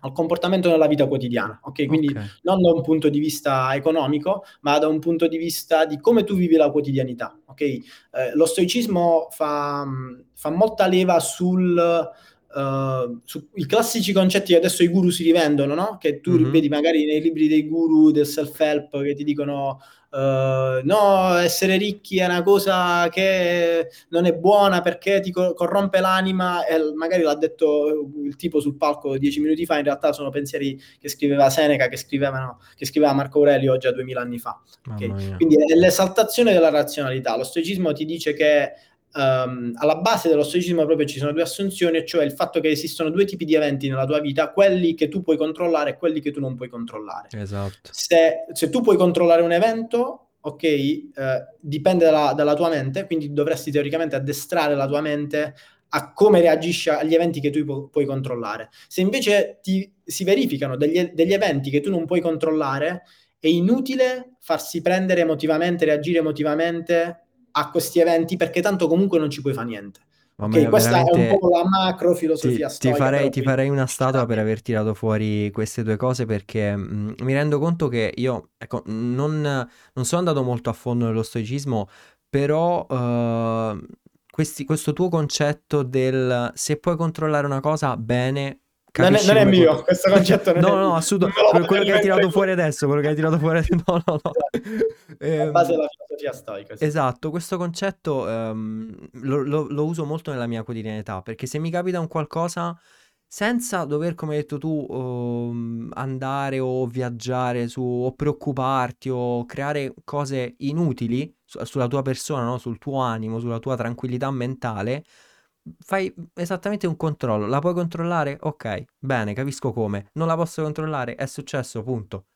S2: al comportamento nella vita quotidiana, ok? Quindi okay. non da un punto di vista economico, ma da un punto di vista di come tu vivi la quotidianità, ok? Eh, lo stoicismo fa, fa molta leva sul... Uh, sui classici concetti che adesso i guru si rivendono, no? Che tu mm-hmm. vedi magari nei libri dei guru del self-help che ti dicono Uh, no, essere ricchi è una cosa che non è buona perché ti co- corrompe l'anima e magari l'ha detto il tipo sul palco dieci minuti fa, in realtà sono pensieri che scriveva Seneca, che, che scriveva Marco Aurelio già duemila anni fa. Okay? Quindi è l'esaltazione della razionalità. Lo stoicismo ti dice che Um, alla base dello stoicismo proprio ci sono due assunzioni, cioè il fatto che esistono due tipi di eventi nella tua vita, quelli che tu puoi controllare e quelli che tu non puoi controllare.
S1: Esatto.
S2: Se, se tu puoi controllare un evento, ok, eh, dipende dalla, dalla, tua mente, quindi dovresti teoricamente addestrare la tua mente a come reagisce agli eventi che tu pu- puoi controllare. Se invece ti, si verificano degli, degli eventi che tu non puoi controllare, è inutile farsi prendere emotivamente, reagire emotivamente a questi eventi perché tanto comunque non ci puoi fare niente. Okay, questa è un po' la macro filosofia
S1: ti, storica. Ti farei, ti farei una statua per aver tirato fuori queste due cose perché mh, mm, mi rendo conto che io ecco, non, non, sono andato molto a fondo nello stoicismo, però uh, questi, questo tuo concetto del se puoi controllare una cosa, bene,
S2: non è, non è mio, questo concetto non
S1: no,
S2: è
S1: no, assolutamente. Quello che hai tirato fuori adesso, quello che hai tirato fuori No, no, no.
S2: Eh, la base della filosofia stoica.
S1: Sì. Esatto, questo concetto um, lo, lo, lo uso molto nella mia quotidianità, perché se mi capita un qualcosa senza dover, come hai detto tu, um, andare o viaggiare su, o preoccuparti o creare cose inutili su- sulla tua persona, no? sul tuo animo, sulla tua tranquillità mentale, fai esattamente un controllo. La puoi controllare? Ok, bene, capisco come. Non la posso controllare? È successo, punto.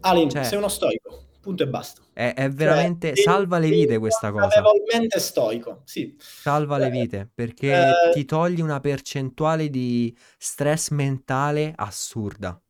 S2: Alin, cioè, sei uno stoico. Punto e basta.
S1: È, è veramente cioè, salva le vite questa cosa.
S2: Consapevolmente stoico, sì.
S1: Salva eh, le vite perché eh, ti togli una percentuale di stress mentale assurda.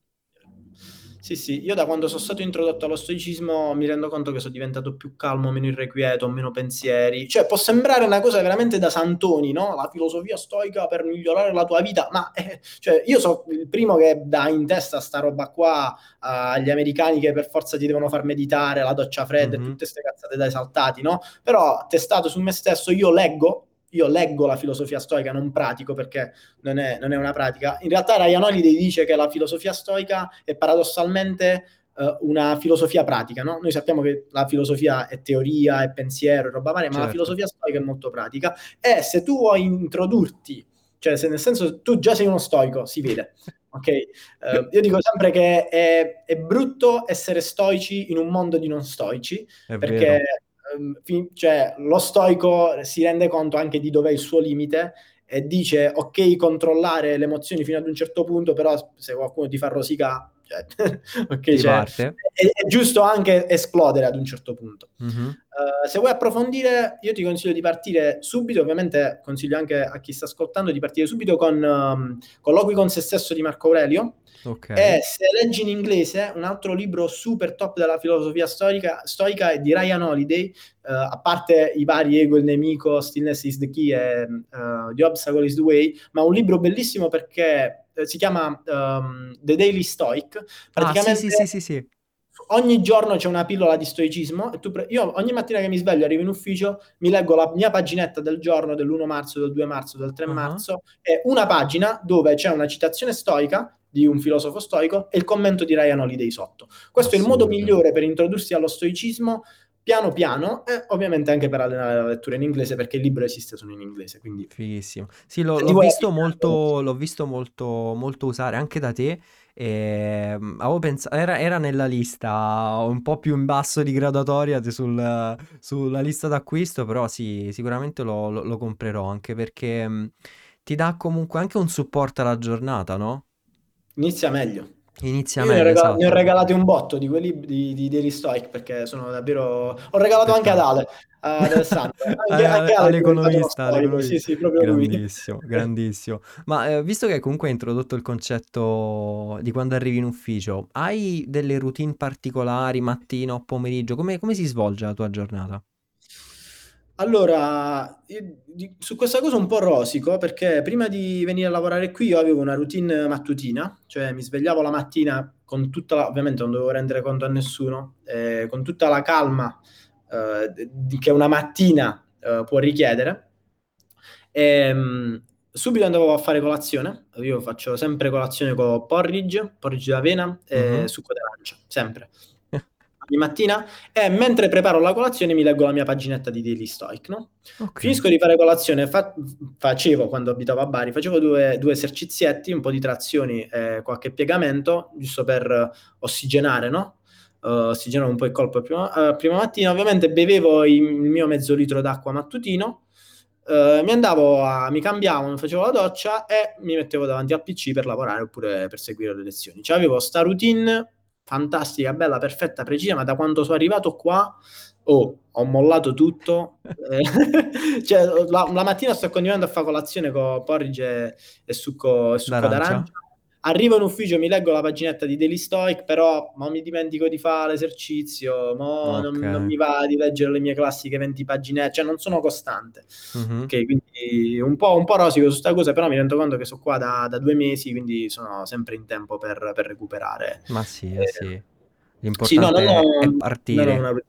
S2: Sì, sì, io da quando sono stato introdotto allo stoicismo mi rendo conto che sono diventato più calmo, meno irrequieto, meno pensieri. Cioè, può sembrare una cosa veramente da santoni, no? La filosofia stoica per migliorare la tua vita, ma eh, cioè, io sono il primo che dà in testa sta roba qua agli americani che per forza ti devono far meditare, la doccia fredda mm-hmm. e tutte queste cazzate da esaltati, no? Però testato su me stesso, io leggo io leggo la filosofia stoica, non pratico perché non è, non è una pratica. In realtà Ryan Holiday dice che la filosofia stoica è paradossalmente uh, una filosofia pratica, no? Noi sappiamo che la filosofia è teoria, è pensiero, è roba varia, certo. ma la certo. filosofia stoica è molto pratica e se tu vuoi introdurti, cioè se nel senso tu già sei uno stoico, si vede, ok? Uh, io dico sempre che è, è, brutto essere stoici in un mondo di non stoici, è perché... Vero cioè, lo stoico si rende conto anche di dov'è il suo limite e dice ok controllare le emozioni fino ad un certo punto, però se qualcuno ti fa rosicare, cioè, okay, cioè, è, è, giusto anche esplodere ad un certo punto. Mm-hmm. Uh, se vuoi approfondire, io ti consiglio di partire subito, ovviamente consiglio anche a chi sta ascoltando di partire subito con um, Colloqui con se stesso di Marco Aurelio, Okay. E se leggi in inglese, un altro libro super top della filosofia storica, stoica è di Ryan Holiday, uh, a parte i vari Ego il nemico, Stillness is the key e uh, The Obstacle is the way, ma un libro bellissimo perché si chiama um, The Daily Stoic.
S1: Praticamente ah, sì, sì, sì, sì,
S2: ogni giorno c'è una pillola di stoicismo e tu pre- io ogni mattina che mi sveglio arrivo in ufficio mi leggo la mia paginetta del giorno dell'1 marzo, del 2 marzo, del 3 uh-huh. marzo e una pagina dove c'è una citazione stoica di un filosofo stoico e il commento di Ryan Holiday sotto. Questo è il modo migliore per introdursi allo stoicismo piano piano e ovviamente anche per allenare la lettura in inglese perché il libro esiste solo in inglese quindi
S1: fighissimo sì l'ho, l'ho visto molto l'ho visto molto molto usare anche da te e ehm, avevo pensato era, era, nella lista un po' più in basso di graduatoria sul, sulla lista d'acquisto però sì sicuramente lo, lo, lo comprerò anche perché ti dà comunque anche un supporto alla giornata no?
S2: Inizia meglio.
S1: Inizia meglio, ne ho,
S2: regala-
S1: esatto.
S2: ne ho regalati un botto di quelli di, di Daily Stoic perché sono davvero... Ho regalato anche ad Ale, ad Alessandro.
S1: Anche, anche Ale all'economista, all'economista. Sì, sì, proprio grandissimo, lui. grandissimo. Ma eh, visto che comunque hai introdotto il concetto di quando arrivi in ufficio, hai delle routine particolari, mattino o pomeriggio? Come, come si svolge la tua giornata?
S2: Allora, su questa cosa un po' rosico, perché prima di venire a lavorare qui io avevo una routine mattutina, cioè mi svegliavo la mattina con tutta la, ovviamente non dovevo rendere conto a nessuno, eh, con tutta la calma eh, che una mattina eh, può richiedere. E, ehm, mh, subito andavo a fare colazione, io faccio sempre colazione con porridge, porridge d'avena e uh-huh. succo d'arancia, sempre ogni mattina e mentre preparo la colazione mi leggo la mia paginetta di Daily Stoic, no? Okay. Finisco di fare colazione, fa- facevo quando abitavo a Bari, facevo due, due esercizietti, un po' di trazioni e qualche piegamento, giusto per ossigenare, no? Uh, ossigenavo un po' il colpo prima, uh, prima mattina, ovviamente bevevo il mio mezzo litro d'acqua mattutino, Uh, mi andavo a, mi cambiavo, mi facevo la doccia e mi mettevo davanti al PC per lavorare oppure per seguire le lezioni. Cioè avevo sta routine fantastica, bella, perfetta, precisa, ma da quando sono arrivato qua oh, ho mollato tutto. Eh, cioè, la, la, mattina sto continuando a fare colazione con porridge e succo, e succo d'arancia. Arrivo in ufficio, mi leggo la paginetta di Daily Stoic, però ma mi dimentico di fare l'esercizio, okay. non, non, mi va di leggere le mie classiche 20 pagine, cioè non sono costante. Mm-hmm. Ok, quindi un po', un po' rosico su questa cosa, però mi rendo conto che sono qua da, da, due mesi, quindi sono sempre in tempo per, per recuperare.
S1: Ma sì, eh, sì. L'importante sì, no, no, è partire.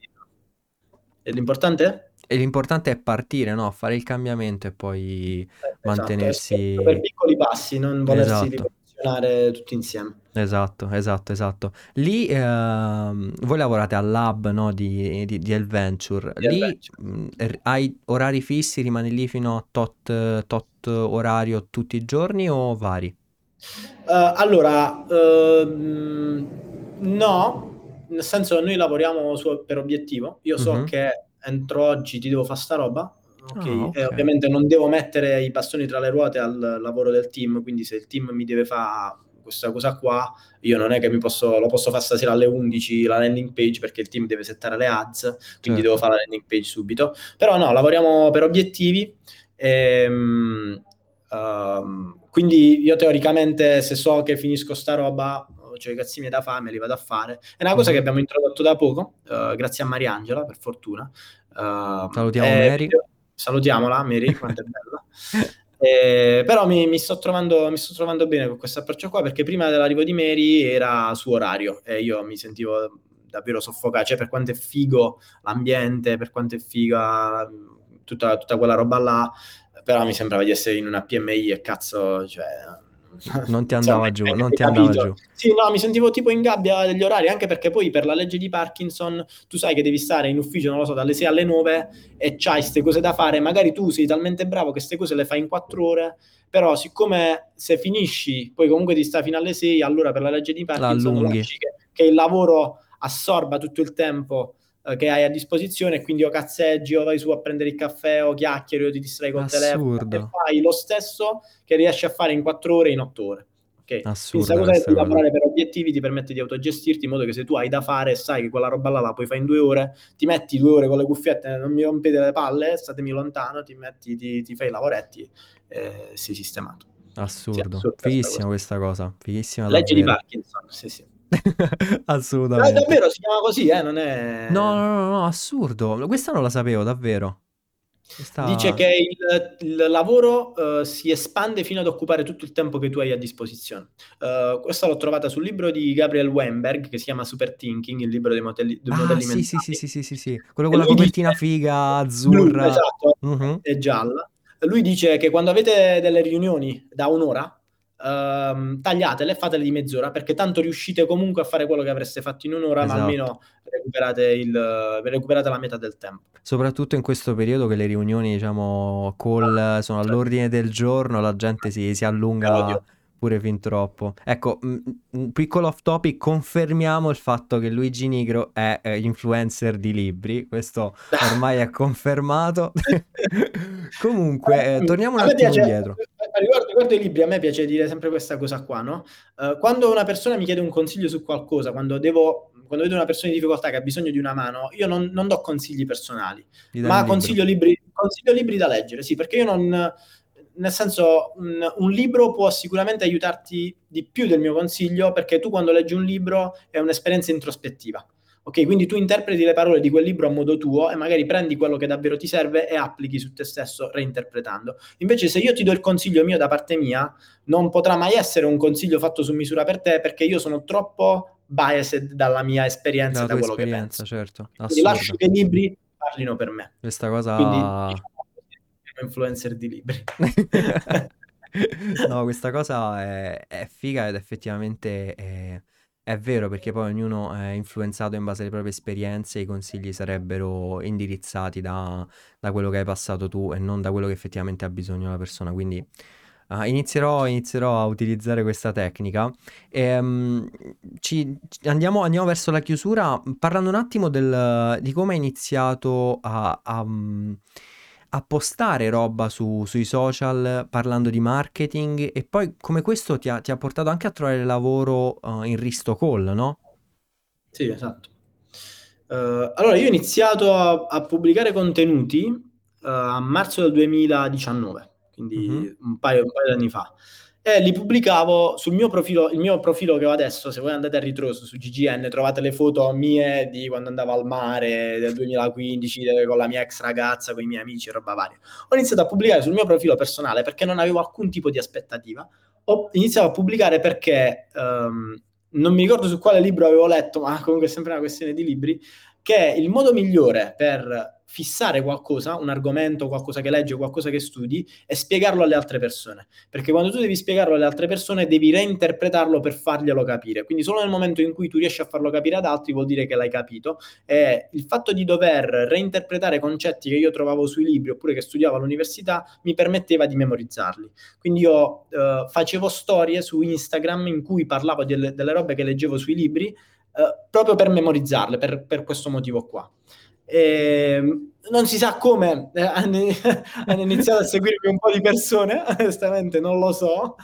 S2: E l'importante?
S1: E l'importante è partire, no? Fare il cambiamento e poi eh, esatto, mantenersi...
S2: Per piccoli passi, non volersi esatto funzionare tutti insieme.
S1: Esatto, esatto, esatto. Lì ehm, voi lavorate al lab, no, di, di, di Adventure.
S2: Di
S1: Lì
S2: Adventure.
S1: mh, hai orari fissi, rimani lì fino a tot, tot orario tutti i giorni o vari?
S2: Eh, allora, ehm, no, nel senso che noi lavoriamo su- per obiettivo. Io so
S1: Mhm.
S2: che entro oggi ti devo fare sta roba, ok?
S1: Ah,
S2: E
S1: ok.
S2: ovviamente non devo mettere i bastoni tra le ruote al lavoro del team, quindi se il team mi deve fare questa cosa qua, io non è che mi posso, lo posso fare stasera alle 11 la landing page perché il team deve settare le ads, quindi
S1: Certo.
S2: devo fare la landing page subito. Però no, lavoriamo per obiettivi. ehm, ehm, quindi io teoricamente se so che finisco sta roba, ho i cazzi miei da fare, me li vado a fare. È una cosa
S1: Mhm.
S2: che abbiamo introdotto da poco, eh, grazie a Mariangela, per fortuna. Eh,
S1: Salutiamo
S2: e-
S1: Mary.
S2: Salutiamola, Mary, quanto è bella. Eh, però mi, mi sto trovando, mi sto trovando bene con questo approccio qua perché prima dell'arrivo di Mary era su orario e io mi sentivo davvero soffocato, cioè per quanto è figo l'ambiente, per quanto è figa mh, tutta, tutta quella roba là, però mi sembrava di essere in una PMI e cazzo, cioè...
S1: Non ti andava giù,
S2: hai
S1: non ti
S2: capito?
S1: andava giù.
S2: Sì, no, mi sentivo tipo in gabbia degli orari, anche perché poi per la legge di Parkinson tu sai che devi stare in ufficio, non lo so, dalle 6 alle 9 e c'hai queste cose da fare, magari tu sei talmente bravo che queste cose le fai in 4 ore, però siccome se finisci poi comunque ti sta fino alle 6, allora per la legge di Parkinson lasci che, che il lavoro assorba tutto il tempo eh, che hai a disposizione quindi o cazzeggi o vai su a prendere il caffè o chiacchieri o ti distrai col telefono e
S1: Assurdo.
S2: fai lo stesso che riesci a fare in 4 ore in 8 ore. Ok? Quindi questa
S1: Assurda
S2: cosa lavorare per obiettivi ti permette di autogestirti in modo che se tu hai da fare sai che quella roba là la puoi fare in due ore, ti metti due ore con le cuffiette, non mi rompete le palle, statemi lontano, ti metti, ti, ti fai i lavoretti e sei sistemato. Sì,
S1: Assurdo.
S2: assurda sta
S1: Fighissima questa cosa. Fighissima
S2: Legge di. Parkinson, sì sì. No,
S1: Assolutamente.
S2: davvero si chiama così, eh, non è...
S1: No, no, no, no, assurdo. Questa non la sapevo, davvero. Questa...
S2: Dice che il, il lavoro eh, si espande fino ad occupare tutto il tempo che tu hai a disposizione. Eh, questa l'ho trovata sul libro di Gabriel Weinberg che si chiama Super Thinking, il libro dei modelli, dei
S1: Ah,
S2: modelli
S1: sì, sì, sì, sì, sì, sì. Quello
S2: E
S1: con la copertina
S2: dice-
S1: figa,
S2: Blu,
S1: azzurra.
S2: esatto,
S1: Mhm.
S2: è gialla. Lui dice che quando avete delle riunioni da un'ora, ehm, tagliatele, fatele di mezz'ora, perché tanto riuscite comunque a fare quello che avreste fatto in un'ora,
S1: Esatto.
S2: ma almeno recuperate, il, recuperate la metà del tempo.
S1: Soprattutto in questo periodo che le riunioni, diciamo, call sono all'ordine del giorno, la gente si, si allunga
S2: Odio.
S1: pure fin troppo. Ecco, mm, un piccolo off topic, confermiamo il fatto che Luigi Nigro è eh, influencer di libri, questo ormai è confermato. Comunque, eh, torniamo un attimo
S2: piace-
S1: indietro.
S2: Riguardo, riguardo i libri, a me piace dire sempre questa cosa qua, no? Eh, quando una persona mi chiede un consiglio su qualcosa, quando devo, quando vedo una persona in difficoltà che ha bisogno di una mano, io non, non do consigli personali, ma consiglio libri, consiglio libri da leggere, sì, perché io non, nel senso, un, un libro può sicuramente aiutarti di più del mio consiglio, perché tu quando leggi un libro è un'esperienza introspettiva. Ok, quindi tu interpreti le parole di quel libro a modo tuo e magari prendi quello che davvero ti serve e applichi su te stesso reinterpretando. Invece, se io ti do il consiglio mio da parte mia, non potrà mai essere un consiglio fatto su misura per te perché io sono troppo biased dalla mia esperienza e da quello che penso.
S1: certo.
S2: Quindi lascio che i libri parlino per me.
S1: Questa cosa...
S2: Quindi diciamo influencer di libri.
S1: No, questa cosa è, è figa ed effettivamente è, è vero perché poi ognuno è influenzato in base alle proprie esperienze e i consigli sarebbero indirizzati da, da quello che hai passato tu e non da quello che effettivamente ha bisogno la persona. Quindi ah, inizierò, inizierò a utilizzare questa tecnica. Ehm, ci- ci- andiamo, andiamo verso la chiusura parlando un attimo del- di come hai iniziato a... a, mm, a postare roba su- sui social parlando di marketing e poi come questo ti ha, ti ha portato anche a trovare lavoro eh, in Risto Call, no?
S2: Sì, esatto. Eh, allora, io ho iniziato a, a pubblicare contenuti eh, a marzo del 2019, quindi
S1: Mhm.
S2: un paio, un paio di anni fa. E li pubblicavo sul mio profilo, il mio profilo che ho adesso, se voi andate a ritroso su GGN trovate le foto mie di quando andavo al mare del 2015 eh, con la mia ex ragazza, con i miei amici e roba varia. Ho iniziato a pubblicare sul mio profilo personale perché non avevo alcun tipo di aspettativa. Ho iniziato a pubblicare perché ehm, non mi ricordo su quale libro avevo letto, ma comunque è sempre una questione di libri, che il modo migliore per fissare qualcosa, un argomento, qualcosa che leggi, qualcosa che studi e spiegarlo alle altre persone. Perché quando tu devi spiegarlo alle altre persone devi reinterpretarlo per farglielo capire. Quindi solo nel momento in cui tu riesci a farlo capire ad altri vuol dire che l'hai capito. E il fatto di dover reinterpretare concetti che io trovavo sui libri oppure che studiavo all'università mi permetteva di memorizzarli. Quindi io eh, facevo storie su Instagram in cui parlavo delle, delle robe che leggevo sui libri eh, proprio per memorizzarle, per, per questo motivo qua. E non si sa come eh, hanno iniziato a seguirmi un po' di persone, onestamente non lo so.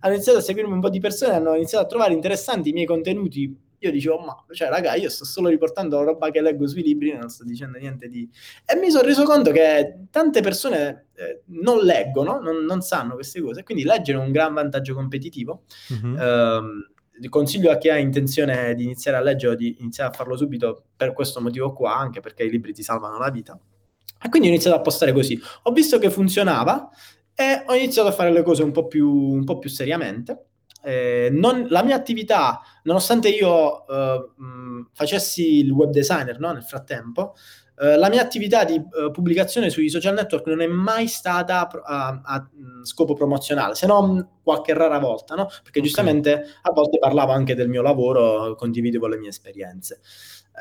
S2: Hanno iniziato a seguirmi un po' di persone, hanno iniziato a trovare interessanti i miei contenuti. Io dicevo, ma cioè, raga, io sto solo riportando la roba che leggo sui libri, non sto dicendo niente di. E mi sono reso conto che tante persone eh, non leggono, non, non, sanno queste cose, quindi leggere è un gran vantaggio competitivo. Mm-hmm. Um, consiglio a chi ha intenzione di iniziare a leggere o di iniziare a farlo subito per questo motivo qua, anche perché i libri ti salvano la vita. E quindi ho iniziato a postare così. Ho visto che funzionava e ho iniziato a fare le cose un po' più, un po più seriamente. Eh, non, la mia attività, nonostante io eh, facessi il web designer no, nel frattempo, eh, la mia attività di uh, pubblicazione sui social network non è mai stata a, a, a scopo promozionale, se non qualche rara volta, no? Perché okay. giustamente a volte parlavo anche del mio lavoro, condividevo le mie esperienze.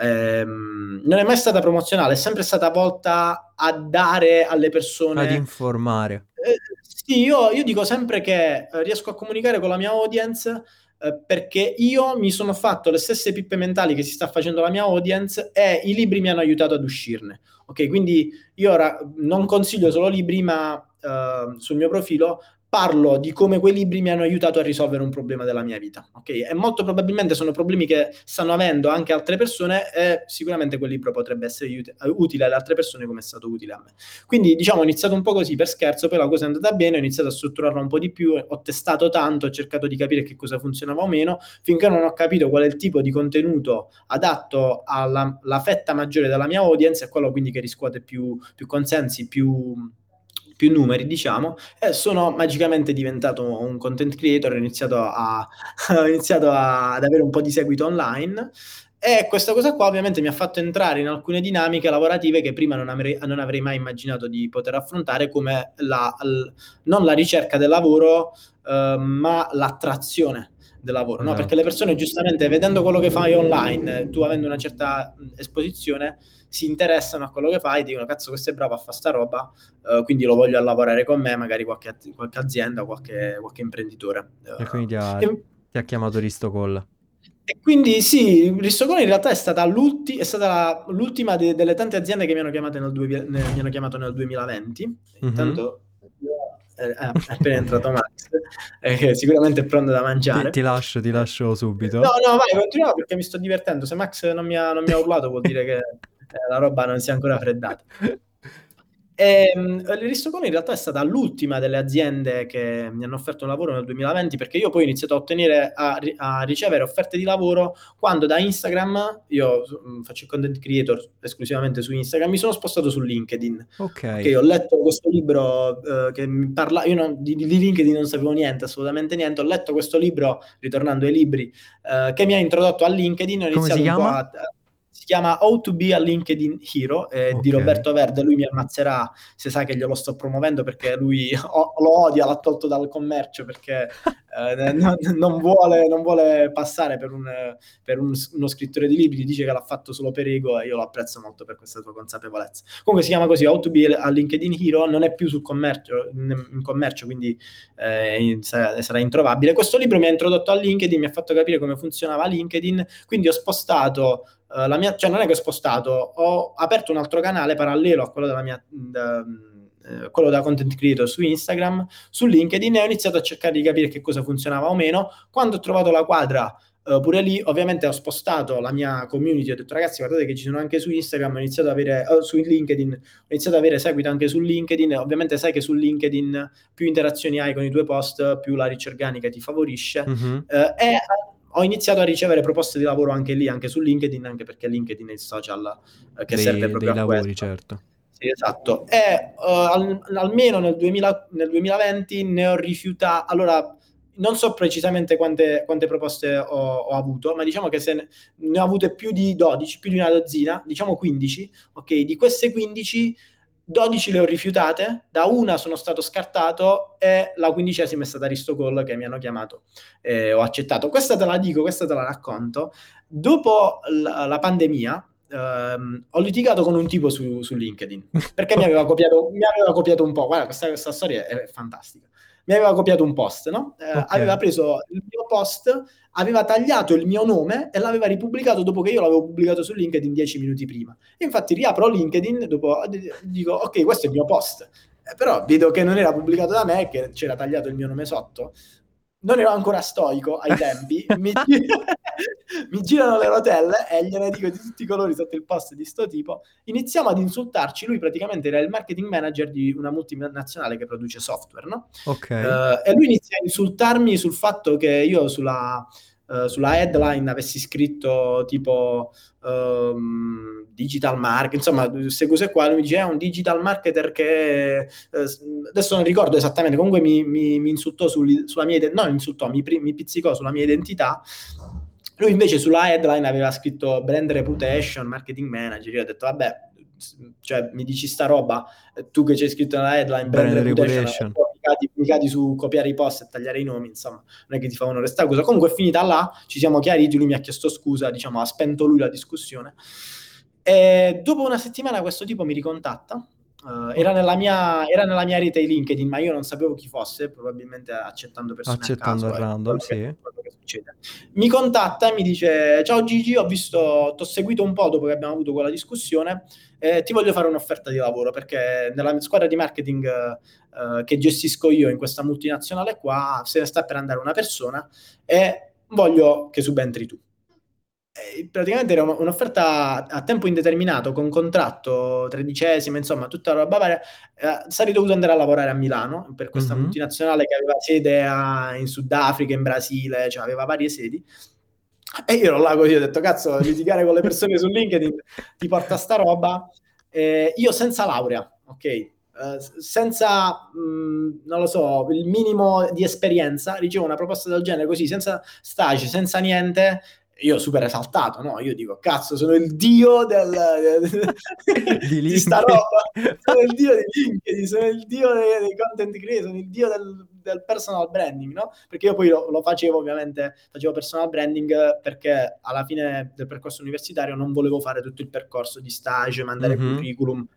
S2: Ehm, non è mai stata promozionale, è sempre stata volta a dare alle persone...
S1: Ad informare.
S2: Eh, sì, io, io, dico sempre che eh, riesco a comunicare con la mia audience eh, perché io mi sono fatto le stesse pippe mentali che si sta facendo la mia audience e i libri mi hanno aiutato ad uscirne. Ok, quindi io ora non consiglio solo libri, ma uh, sul mio profilo parlo di come quei libri mi hanno aiutato a risolvere un problema della mia vita, ok? E molto probabilmente sono problemi che stanno avendo anche altre persone e sicuramente quel libro potrebbe essere ut- utile alle altre persone come è stato utile a me. Quindi diciamo ho iniziato un po' così per scherzo, poi la cosa è andata bene, ho iniziato a strutturarla un po' di più, ho testato tanto, ho cercato di capire che cosa funzionava o meno, finché non ho capito qual è il tipo di contenuto adatto alla fetta maggiore della mia audience e quello quindi che riscuote più, più consensi, più più numeri, diciamo, e sono magicamente diventato un content creator, ho iniziato, a, ho iniziato a, ad avere un po' di seguito online. E questa cosa qua ovviamente mi ha fatto entrare in alcune dinamiche lavorative che prima non avrei, non avrei mai immaginato di poter affrontare, come la, l, non la ricerca del lavoro, eh, ma l'attrazione del lavoro, no? Esatto. Perché le persone giustamente vedendo quello che fai online, tu avendo una certa esposizione, si interessano a quello che fai, dicono cazzo questo è bravo a fare sta roba, uh, quindi lo voglio a lavorare con me, magari qualche, qualche azienda, qualche, qualche imprenditore.
S1: Uh, e quindi ti ha, e, ti ha chiamato Ristocolla.
S2: E quindi sì, Ristocolla in realtà è stata, è stata la, l'ultima de- delle tante aziende che mi hanno, nel due, nel, mi hanno chiamato nel 2020. Mm-hmm. Intanto eh, è appena entrato Max, eh, sicuramente è pronto da mangiare.
S1: Ti, ti, lascio, ti lascio subito.
S2: No, no, vai, continua perché mi sto divertendo. Se Max non mi ha, non mi ha urlato vuol dire che eh, la roba non si è ancora freddata. E, um, L'Aristocon in realtà è stata l'ultima delle aziende che mi hanno offerto un lavoro nel 2020 perché io poi ho iniziato a ottenere, a, a ricevere offerte di lavoro quando da Instagram, io um, faccio il content creator esclusivamente su Instagram, mi sono spostato su LinkedIn.
S1: Ok.
S2: okay ho letto questo libro uh, che mi parla, io non, di, di, LinkedIn non sapevo niente, assolutamente niente, ho letto questo libro, ritornando ai libri, uh, che mi ha introdotto a LinkedIn. Ho
S1: Come si chiama? A,
S2: si chiama How to be a LinkedIn Hero eh, okay. di Roberto Verde, lui mi ammazzerà se sa che glielo sto promuovendo perché lui o, lo odia, l'ha tolto dal commercio perché eh, non, non, vuole, non, vuole, passare per, un, per un, uno scrittore di libri, dice che l'ha fatto solo per ego e io lo apprezzo molto per questa sua consapevolezza. Comunque si chiama così, How to be a LinkedIn Hero, non è più sul commercio, in commercio, quindi eh, sarà, sarà introvabile. Questo libro mi ha introdotto a LinkedIn, mi ha fatto capire come funzionava LinkedIn, quindi ho spostato Uh, la mia, cioè non è che ho spostato, ho aperto un altro canale parallelo a quello della mia, da, uh, quello da content creator su Instagram, su LinkedIn e ho iniziato a cercare di capire che cosa funzionava o meno. Quando ho trovato la quadra, uh, pure lì ovviamente ho spostato la mia community, ho detto ragazzi guardate che ci sono anche su Instagram, ho iniziato ad avere, su LinkedIn, ho iniziato ad avere seguito anche su LinkedIn, ovviamente sai che su LinkedIn più interazioni hai con i tuoi post, più la riccia organica ti favorisce mm-hmm. e ho iniziato a ricevere proposte di lavoro anche lì, anche su LinkedIn, anche perché LinkedIn è il social eh, che dei, serve proprio
S1: dei a lavori, questo. certo.
S2: Sì, esatto. E uh, al, almeno nel, 2000, nel 2020 ne ho rifiutato. Allora, non so precisamente quante, quante proposte ho, ho, avuto, ma diciamo che se ne, ne, ho avute più di 12, più di una dozzina, diciamo 15, ok? Di queste 15, 12 le ho rifiutate, da una sono stato scartato e la quindicesima è stata Aristocall che mi hanno chiamato e ho accettato. Questa te la dico, questa te la racconto. Dopo la, la pandemia, ehm, ho litigato con un tipo su, su LinkedIn perché mi aveva, copiato, mi aveva copiato un po'. Guarda, questa, questa storia è fantastica mi aveva copiato un post, no? Eh, okay. Aveva preso il mio post, aveva tagliato il mio nome e l'aveva ripubblicato dopo che io l'avevo pubblicato su LinkedIn dieci minuti prima. E infatti riapro LinkedIn, dopo dico, ok, questo è il mio post. Eh, però vedo che non era pubblicato da me, che c'era tagliato il mio nome sotto non ero ancora stoico ai tempi, mi, mi, girano le rotelle e gliene dico di tutti i colori sotto il post di sto tipo, iniziamo ad insultarci, lui praticamente era il marketing manager di una multinazionale che produce software, no?
S1: Ok.
S2: Uh, e lui inizia a insultarmi sul fatto che io sulla Uh, sulla headline avessi scritto tipo um, digital marketing, insomma, queste cose qua, lui mi dice è un digital marketer che uh, adesso non ricordo esattamente, comunque mi, mi, mi insultò sul, sulla mia identità, no, insultò, mi, mi pizzicò sulla mia identità. Lui invece sulla headline aveva scritto brand reputation, marketing manager. Io ho detto, vabbè, cioè mi dici sta roba, tu che c'hai scritto nella headline, brand, brand reputation, reputation pubblicati, pubblicati, su copiare i post e tagliare i nomi, insomma, non è che ti fa onore sta cosa. Comunque è finita là, ci siamo chiariti, lui mi ha chiesto scusa, diciamo, ha spento lui la discussione. E dopo una settimana questo tipo mi ricontatta, Uh, era, nella mia, era, nella mia, rete LinkedIn, ma io non sapevo chi fosse, probabilmente accettando persone
S1: accettando a caso. random, sì. Che, che
S2: mi contatta e mi dice: Ciao Gigi, ho visto, ti ho seguito un po' dopo che abbiamo avuto quella discussione. E ti voglio fare un'offerta di lavoro perché nella squadra di marketing uh, che gestisco io in questa multinazionale qua se ne sta per andare una persona e voglio che subentri tu. Praticamente era un'offerta a tempo indeterminato con contratto tredicesima, insomma, tutta la roba varia. Eh, sarei dovuto andare a lavorare a Milano per questa mm-hmm. multinazionale che aveva sede a, in Sudafrica, in Brasile, cioè aveva varie sedi. E io ero là così, ho detto, cazzo, litigare con le persone su LinkedIn ti porta sta roba. Eh, io senza laurea, ok? Uh, senza, mh, mm, non lo so, il minimo di esperienza, ricevo una proposta del genere così, senza stage, senza niente, io super esaltato, no? Io dico, cazzo, sono il dio del, di, di sta roba, sono il dio di LinkedIn, sono il dio dei, dei content creator, sono il dio del, del, personal branding, no? Perché io poi lo, lo, facevo, ovviamente, facevo personal branding perché alla fine del percorso universitario non volevo fare tutto il percorso di stage, mandare mm-hmm. curriculum,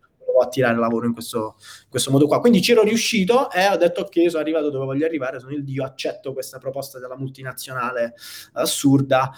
S2: a tirare lavoro in questo, in questo modo qua. Quindi c'ero riuscito e ho detto ok, sono arrivato dove voglio arrivare, sono il dio, accetto questa proposta della multinazionale assurda.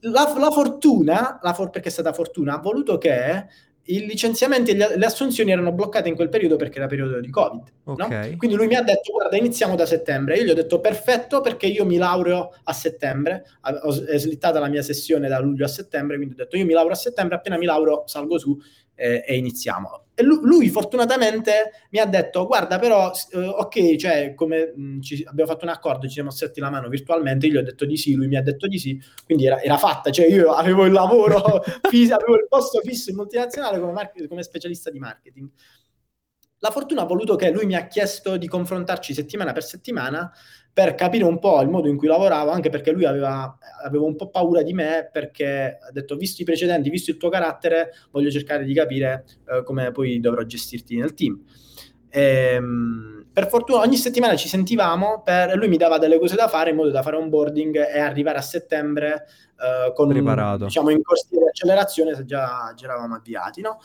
S2: La, la fortuna, la for- perché è stata fortuna, ha voluto che i licenziamenti e le assunzioni erano bloccate in quel periodo perché era periodo di Covid. Okay. No? Quindi lui mi ha detto: Guarda, iniziamo da settembre. Io gli ho detto: Perfetto, perché io mi laureo a settembre. Ho slittata la mia sessione da luglio a settembre. Quindi ho detto: Io mi laureo a settembre. Appena mi laureo, salgo su eh, e iniziamo. E lui, lui, fortunatamente mi ha detto, guarda però, eh, ok, cioè come mh, mm, ci, abbiamo fatto un accordo, ci siamo stretti la mano virtualmente, io gli ho detto di sì, lui mi ha detto di sì, quindi era, era fatta, cioè io avevo il lavoro, fisso, avevo il posto fisso in multinazionale come, mar- come specialista di marketing. La fortuna ha voluto che lui mi ha chiesto di confrontarci settimana per settimana per capire un po' il modo in cui lavoravo, anche perché lui aveva, aveva, un po' paura di me, perché ha detto, visto i precedenti, visto il tuo carattere, voglio cercare di capire eh, come poi dovrò gestirti nel team. E, ehm, per fortuna ogni settimana ci sentivamo, per, lui mi dava delle cose da fare in modo da fare onboarding e arrivare a settembre eh, con,
S1: Preparato.
S2: diciamo, in corsi di accelerazione se già, già eravamo avviati, no?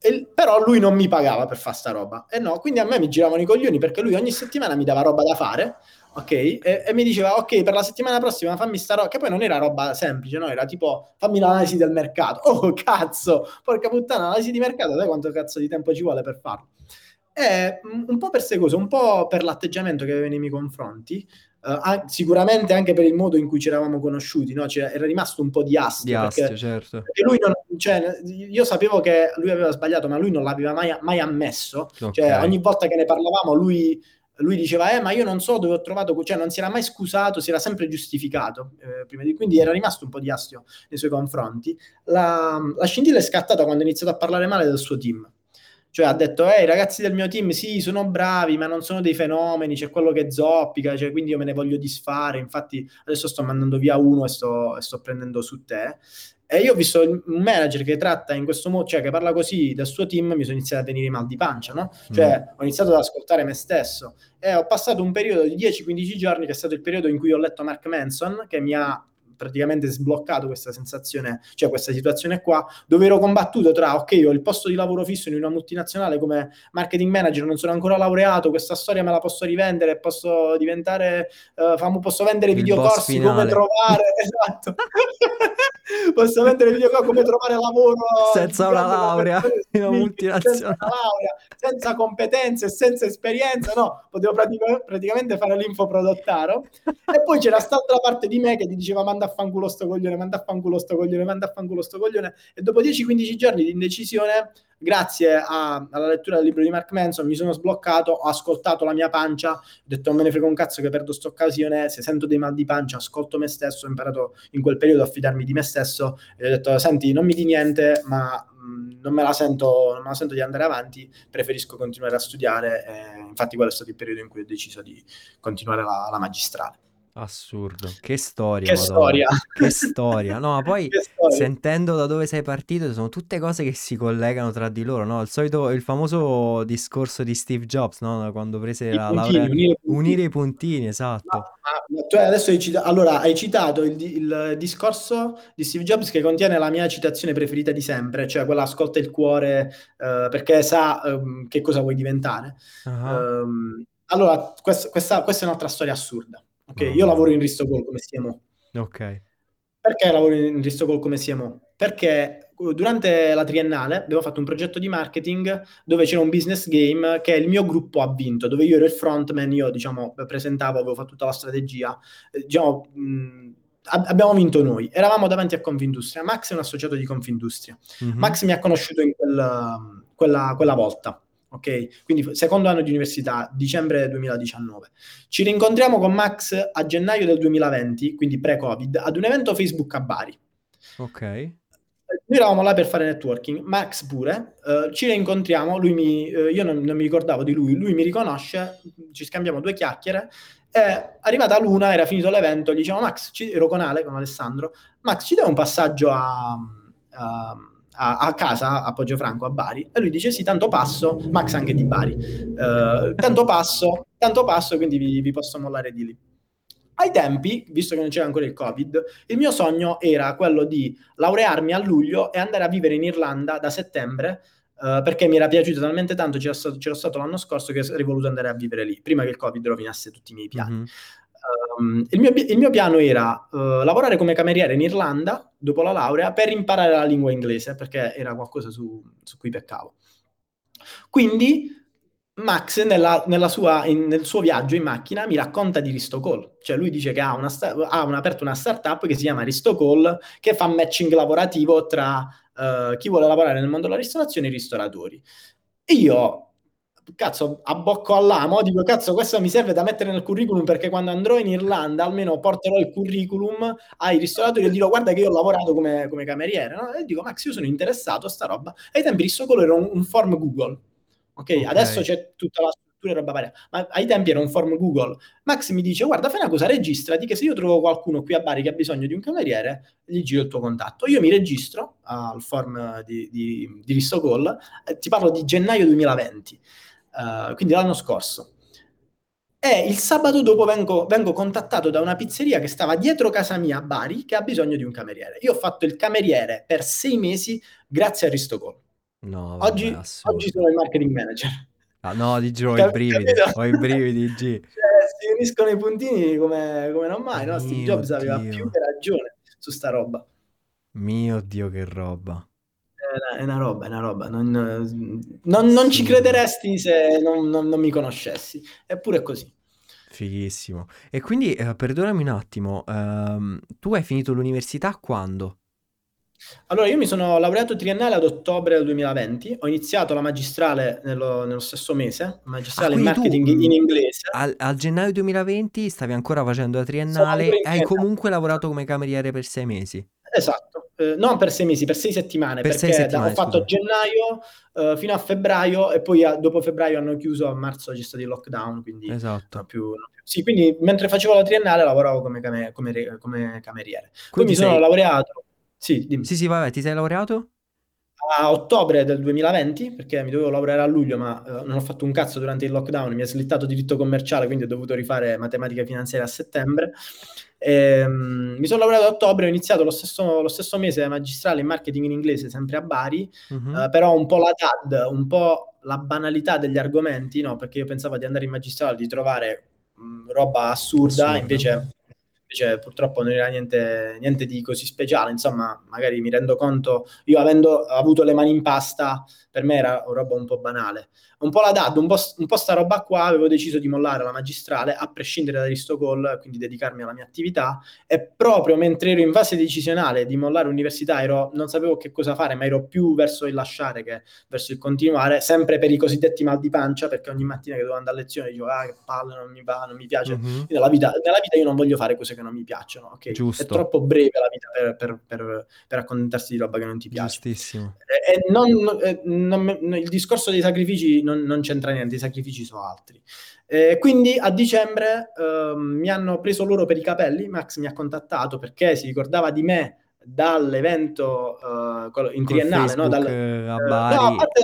S2: E, però lui non mi pagava per fare sta roba. E no, quindi a me mi giravano i coglioni perché lui ogni settimana mi dava roba da fare ok? E, e, mi diceva, ok, per la settimana prossima fammi sta roba, che poi non era roba semplice, no? Era tipo, fammi l'analisi del mercato. Oh, cazzo! Porca puttana, l'analisi di mercato, sai quanto cazzo di tempo ci vuole per farlo? E un po' per queste cose, un po' per l'atteggiamento che aveva nei miei confronti, Uh, sicuramente anche per il modo in cui ci eravamo conosciuti, no? cioè, era rimasto un po' di astio.
S1: Di astio perché, certo.
S2: Perché lui non, cioè, io sapevo che lui aveva sbagliato, ma lui non l'aveva mai, mai ammesso. Okay. Cioè, ogni volta che ne parlavamo, lui lui diceva, eh, ma io non so dove ho trovato, cioè non si era mai scusato, si era sempre giustificato, eh, prima di, quindi era rimasto un po' di astio nei suoi confronti. La, la scintilla è scattata quando ha iniziato a parlare male del suo team. Cioè ha detto, ehi, i ragazzi del mio team, sì, sono bravi, ma non sono dei fenomeni, c'è quello che zoppica, cioè, quindi io me ne voglio disfare. Infatti adesso sto mandando via uno e sto, e sto prendendo su te. E io ho visto un manager che tratta in questo modo, cioè che parla così del suo team, mi sono iniziato a venire mal di pancia, no? Cioè mm. ho iniziato ad ascoltare me stesso e ho passato un periodo di 10-15 giorni, che è stato il periodo in cui ho letto Mark Manson, che mi ha praticamente sbloccato questa sensazione, cioè questa situazione qua, dove ero combattuto tra, ok, ho il posto di lavoro fisso in una multinazionale come marketing manager, non sono ancora laureato, questa storia me la posso rivendere, posso diventare, uh, famo, posso vendere il videocorsi come trovare, esatto, posso vendere videocorsi come trovare lavoro
S1: senza una laurea in una multinazionale. Senza, laurea,
S2: senza competenze, senza esperienza, no, potevo pratic- praticamente fare l'infoprodottaro e poi c'era stata la parte di me che ti diceva manda manda a fanculo sto coglione, manda a fanculo sto coglione, manda a fanculo sto coglione. E dopo 10-15 giorni di indecisione, grazie a, alla lettura del libro di Mark Manson, mi sono sbloccato, ho ascoltato la mia pancia, ho detto non me ne frega un cazzo che perdo sta occasione, se sento dei mal di pancia, ascolto me stesso, ho imparato in quel periodo a fidarmi di me stesso e ho detto senti, non mi di niente, ma non me la sento, non me la sento di andare avanti, preferisco continuare a studiare. E, infatti quello è stato il periodo in cui ho deciso di continuare la, la magistrale.
S1: Assurdo, che storia,
S2: che
S1: Madonna.
S2: storia,
S1: che storia. No, ma poi sentendo da dove sei partito, sono tutte cose che si collegano tra di loro, no? Il solito, il famoso discorso di Steve Jobs, no? Quando prese I la puntini, laurea, unire, unire, i puntini, esatto.
S2: Ma, ma, tu adesso hai citato, allora, hai citato il, il, discorso di Steve Jobs che contiene la mia citazione preferita di sempre, cioè quella ascolta il cuore uh, perché sa um, che cosa vuoi diventare. Uh-huh. Um, allora, quest, questa, questa è un'altra storia assurda. Ok, no. io lavoro in Ristocol come CMO.
S1: Ok.
S2: Perché lavoro in Ristocol come CMO? Perché uh, durante la triennale abbiamo fatto un progetto di marketing dove c'era un business game che il mio gruppo ha vinto, dove io ero il frontman, io diciamo presentavo, avevo fatto tutta la strategia, eh, diciamo mh, abbiamo vinto noi, eravamo davanti a Confindustria, Max è un associato di Confindustria, mm-hmm. Max mi ha conosciuto in quel, quella, quella volta ok? Quindi secondo anno di università, dicembre 2019. Ci rincontriamo con Max a gennaio del 2020, quindi pre-Covid, ad un evento Facebook a Bari.
S1: Ok.
S2: Noi eravamo là per fare networking, Max pure, uh, ci rincontriamo, lui mi, uh, io non, non, mi ricordavo di lui, lui mi riconosce, ci scambiamo due chiacchiere e arrivata l'una, era finito l'evento, gli dicevo Max, ci, ero con Ale, con Alessandro, Max ci dai un passaggio a, a a, a, casa a Franco a Bari e lui dice sì tanto passo Max anche di Bari uh, tanto passo tanto passo quindi vi, vi, posso mollare di lì ai tempi visto che non c'era ancora il covid il mio sogno era quello di laurearmi a luglio e andare a vivere in Irlanda da settembre Uh, perché mi era piaciuto talmente tanto, c'era stato, c'era stato, l'anno scorso che avrei voluto andare a vivere lì, prima che il Covid rovinasse tutti i miei piani. Mm-hmm. Um, il, mio, il, mio, piano era uh, lavorare come cameriere in Irlanda dopo la laurea per imparare la lingua inglese, perché era qualcosa su, su cui peccavo. Quindi Max nella, nella sua, in, nel suo viaggio in macchina mi racconta di Ristocall, cioè lui dice che ha, una sta- ha una, aperto una startup che si chiama Ristocall che fa matching lavorativo tra uh, chi vuole lavorare nel mondo della ristorazione e i ristoratori. Io cazzo, abbocco all'amo, dico, cazzo, questo mi serve da mettere nel curriculum perché quando andrò in Irlanda almeno porterò il curriculum ai ristoratori e dirò, guarda che io ho lavorato come, come cameriere, no? E dico, Max, io sono interessato a sta roba. Ai tempi di Socolo era un, un form Google, okay? ok? Adesso c'è tutta la struttura e roba varia, ma ai tempi era un form Google. Max mi dice, guarda, fai una cosa, registrati che se io trovo qualcuno qui a Bari che ha bisogno di un cameriere, gli giro il tuo contatto. Io mi registro al form di, di, di Ristocall, eh, ti parlo di gennaio 2020. Uh, quindi l'anno scorso. E il sabato dopo vengo, vengo, contattato da una pizzeria che stava dietro casa mia a Bari che ha bisogno di un cameriere. Io ho fatto il cameriere per sei mesi grazie a Ristocol.
S1: No,
S2: oggi, oggi, sono il marketing manager.
S1: Ah, no, di giù ho i brividi, ho i brividi, G.
S2: Cioè, si uniscono i puntini come, come non mai, no? Steve Jobs Dio. aveva più che ragione su sta roba.
S1: Mio Dio, che roba
S2: è una roba, è una roba. Non, non, non ci crederesti se non, non, mi conoscessi. Eppure è così.
S1: Fighissimo. E quindi, eh, perdonami un attimo, ehm, tu hai finito l'università quando?
S2: Allora, io mi sono laureato triennale ad ottobre del 2020, ho iniziato la magistrale nello, nello stesso mese, magistrale ah, in marketing in inglese.
S1: Al, al, gennaio 2020 stavi ancora facendo la triennale e hai comunque lavorato come cameriere per sei mesi.
S2: Esatto, eh, non per sei mesi, per sei settimane,
S1: Per sei
S2: perché da-
S1: settimane,
S2: ho fatto gennaio eh, fino a febbraio e poi a- dopo febbraio hanno chiuso, a marzo c'è stato il lockdown, quindi
S1: Esatto.
S2: non più, non più- Sì, quindi mentre facevo la triennale lavoravo come, came- come come cameriere. Poi
S1: Quindi
S2: mi sono
S1: sei-
S2: laureato, sì, dimmi.
S1: Sì, sì, vabbè, ti sei laureato?
S2: a ottobre del 2020, perché mi dovevo laureare a luglio, ma eh, non ho fatto un cazzo durante il lockdown, mi ha slittato diritto commerciale, quindi ho dovuto rifare matematica finanziaria a settembre. Ehm, mi sono laureato a ottobre, ho iniziato lo stesso, lo stesso mese magistrale in marketing in inglese, sempre a Bari,
S1: Mhm.
S2: eh, però un po' la DAD, un po' la banalità degli argomenti, no? Perché io pensavo di andare in magistrale, di trovare mh, roba assurda,
S1: Assurda.
S2: invece invece purtroppo non era niente, niente di così speciale, insomma, magari mi rendo conto, io avendo avuto le mani in pasta, per me era una roba un po' banale. Un po' la DAD, un po', un po' sta roba qua, avevo deciso di mollare la magistrale, a prescindere da Aristocall, quindi dedicarmi alla mia attività, e proprio mentre ero in fase decisionale di mollare l'università, ero, non sapevo che cosa fare, ma ero più verso il lasciare che verso il continuare, sempre per i cosiddetti mal di pancia, perché ogni mattina che dovevo andare a lezione dicevo, ah che palle, non mi va, non mi piace,
S1: Mhm.
S2: nella vita, nella vita io non voglio fare cose che non mi piacciono, ok?
S1: Giusto.
S2: È troppo breve la vita per, per, per, per accontentarsi di roba che non ti piace.
S1: Giustissimo.
S2: E, e non- e non il discorso dei sacrifici non, non c'entra niente, i sacrifici sono altri. Eh, quindi a dicembre ehm, mi hanno preso loro per i capelli, Max mi ha contattato perché si ricordava di me dall'evento eh, in
S1: Col
S2: triennale, no? Dal-
S1: eh, a
S2: eh,
S1: Bari.
S2: no, a parte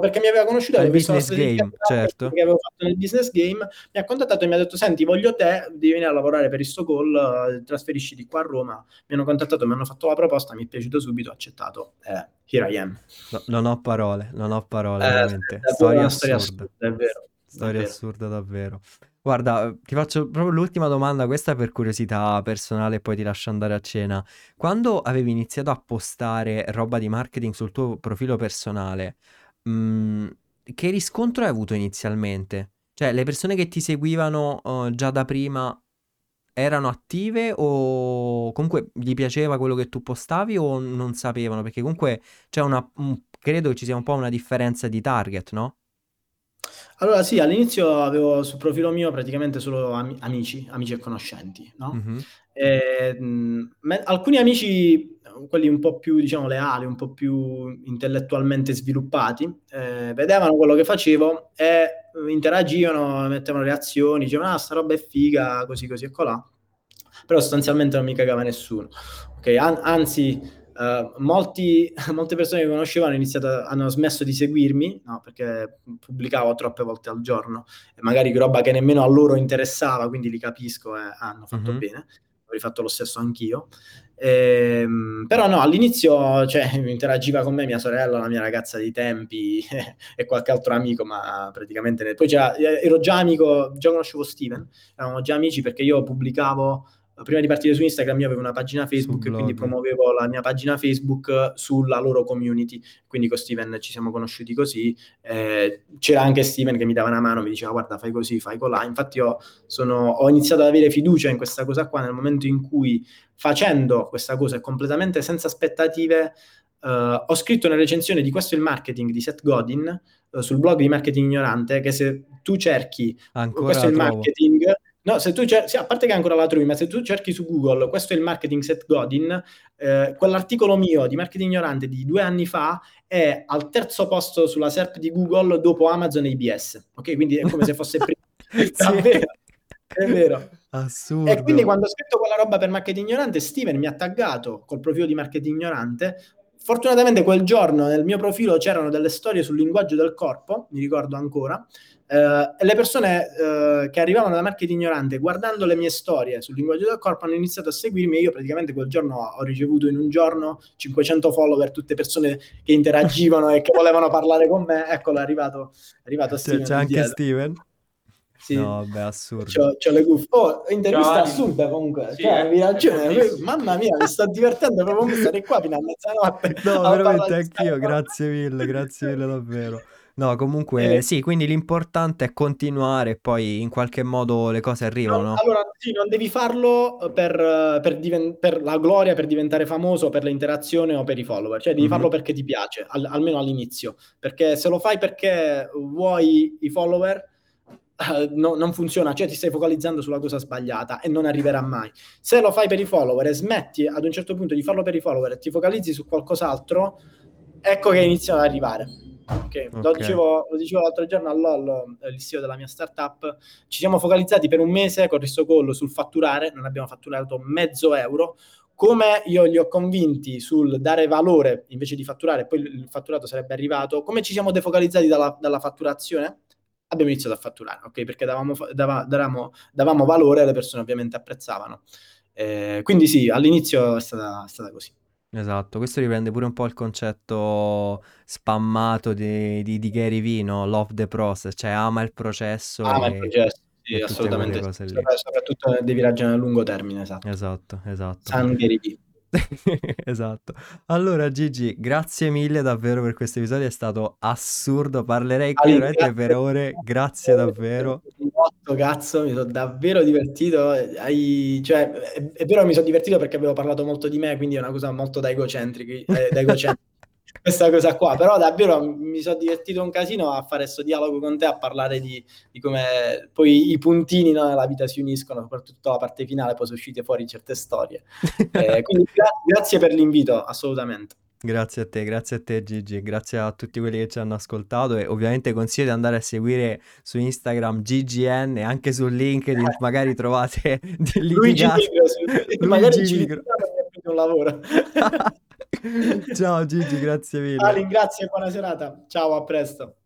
S2: perché mi aveva conosciuto la
S1: business game, certo.
S2: che avevo fatto nel business game mi ha contattato e mi ha detto senti voglio te devi venire a lavorare per Istocall eh, trasferisci di qua a Roma mi hanno contattato mi hanno fatto la proposta mi è piaciuto subito ho accettato eh, here I am
S1: No, non ho parole, non ho parole,
S2: Eh,
S1: veramente. Storia assurda.
S2: assurda, è vero
S1: Storia
S2: davvero.
S1: assurda davvero. Guarda, eh, ti faccio proprio l'ultima domanda, questa per curiosità personale e poi ti lascio andare a cena. Quando avevi iniziato a postare roba di marketing sul tuo profilo personale, mh, che riscontro hai avuto inizialmente? Cioè, le persone che ti seguivano eh, già da prima erano attive o comunque gli piaceva quello che tu postavi o non sapevano? Perché comunque c'è una, un- credo che ci sia un po' una differenza di target, no?
S2: Allora sì, all'inizio avevo sul profilo mio praticamente solo ami- amici, amici e conoscenti, no?
S1: Mhm.
S2: E, mh, me- alcuni amici, quelli un po' più, diciamo, leali, un po' più intellettualmente sviluppati, eh, vedevano quello che facevo e eh, interagivano, mettevano reazioni, dicevano, ah, sta roba è figa, così, così e colà. Però sostanzialmente non mi cagava nessuno. Ok, an- anzi, eh, molti- molte persone che iniziato, a- hanno smesso di seguirmi, no, perché pubblicavo troppe volte al giorno, e magari roba che nemmeno a loro interessava, quindi li capisco e hanno fatto
S1: Mhm.
S2: bene. Avrei fatto lo stesso anch'io. Ehm, però no, all'inizio cioè, interagiva con me mia sorella, la mia ragazza dei tempi e qualche altro amico, ma praticamente ne- poi c'era- ero già amico, già conoscevo Steven, eravamo già amici perché io pubblicavo prima di partire su Instagram io avevo una pagina Facebook e quindi promuovevo la mia pagina Facebook sulla loro community, quindi con Steven ci siamo conosciuti così, Eh, c'era anche Steven che mi dava una mano, mi diceva guarda fai così, fai colà, infatti io sono, ho iniziato ad avere fiducia in questa cosa qua nel momento in cui facendo questa cosa completamente senza aspettative eh, ho scritto una recensione di questo il marketing di Seth Godin eh, sul blog di Marketing Ignorante che se tu cerchi
S1: Ancora
S2: questo il marketing. No, se tu cer- sì, a parte che ancora la trovi, ma se tu cerchi su Google, questo è il marketing Seth Godin, eh, quell'articolo mio di marketing ignorante di due anni fa è al terzo posto sulla SERP di Google dopo Amazon e IBS. Ok, quindi è come se fosse prima.
S1: Sì.
S2: Davvero, è vero.
S1: Assurdo.
S2: E quindi quando ho scritto quella roba per marketing ignorante, Steven mi ha taggato col profilo di marketing ignorante. Fortunatamente quel giorno nel mio profilo c'erano delle storie sul linguaggio del corpo, mi ricordo ancora, eh, e le persone eh, che arrivavano da marketing ignorante guardando le mie storie sul linguaggio del corpo hanno iniziato a seguirmi e io praticamente quel giorno ho ricevuto in un giorno 500 follower, tutte persone che interagivano e che volevano parlare con me. Eccolo, è arrivato, è arrivato
S1: C'è,
S2: Steven.
S1: c'è anche
S2: dietro.
S1: Steven?
S2: Sì.
S1: No, beh, assurdo.
S2: C'ho, c'ho le cuffie. Oh, intervista
S3: Ciao,
S2: assurda comunque.
S3: Sì,
S2: cioè,
S3: eh,
S2: avevi ragione. Mamma mia, mi sto divertendo proprio stare qua fino a mezzanotte.
S1: No, veramente anch'io, grazie mille, grazie mille davvero. No, comunque
S2: Eh.
S1: sì, quindi l'importante è continuare e poi in qualche modo le cose arrivano,
S2: No, allora, sì, non devi farlo per, eh, per diven- per la gloria, per diventare famoso, per l'interazione o per i follower. Cioè, devi
S1: Mhm.
S2: farlo perché ti piace, al- almeno all'inizio. Perché se lo fai perché vuoi i follower, uh, no, non funziona, cioè ti stai focalizzando sulla cosa sbagliata e non arriverà mai. Se lo fai per i follower e smetti ad un certo punto di farlo per i follower e ti focalizzi su qualcos'altro, ecco che iniziano ad arrivare. Okay. Okay. Lo, dicevo, lo, dicevo, l'altro giorno all'OL, il CEO della mia startup, ci siamo focalizzati per un mese con Risto Collo sul fatturare, non abbiamo fatturato mezzo euro, come io li ho convinti sul dare valore invece di fatturare, poi il fatturato sarebbe arrivato, come ci siamo defocalizzati dalla, dalla fatturazione? Abbiamo iniziato a fatturare, ok? Perché davamo, dava, davamo, davamo valore e le persone ovviamente apprezzavano. Eh, quindi sì, all'inizio è stata, è stata così.
S1: Esatto, questo riprende pure un po' il concetto spammato di, di, di Gary Vee, no? Love the process, cioè ama il processo.
S2: Ama il processo, sì, assolutamente. Soprattutto devi ragionare a lungo termine, esatto.
S1: Esatto, esatto.
S2: San Gary Vee.
S1: esatto. Allora, Gigi, grazie mille davvero per questo episodio, è stato assurdo. Parlerei qui veramente per ore. Grazie davvero.
S2: Molto cazzo, mi sono davvero divertito. Hai, cioè, è, è vero, mi sono divertito perché avevo parlato molto di me, quindi è una cosa molto da egocentrica. Eh, da egocentrica questa cosa qua, però davvero mi sono divertito un casino a fare questo dialogo con te, a parlare di, di come poi i puntini no, nella vita si uniscono, soprattutto la parte finale, poi sono uscite fuori certe storie. Eh, quindi gra- grazie per l'invito, assolutamente.
S1: Grazie a te, grazie a te Gigi, grazie a tutti quelli che ci hanno ascoltato e ovviamente consiglio di andare a seguire su Instagram GGN e anche su LinkedIn, eh. magari trovate
S2: Luigi Nigro, magari ci un lavoro.
S1: Ciao Gigi, grazie mille.
S2: Ali, grazie, buona serata. Ciao, a presto.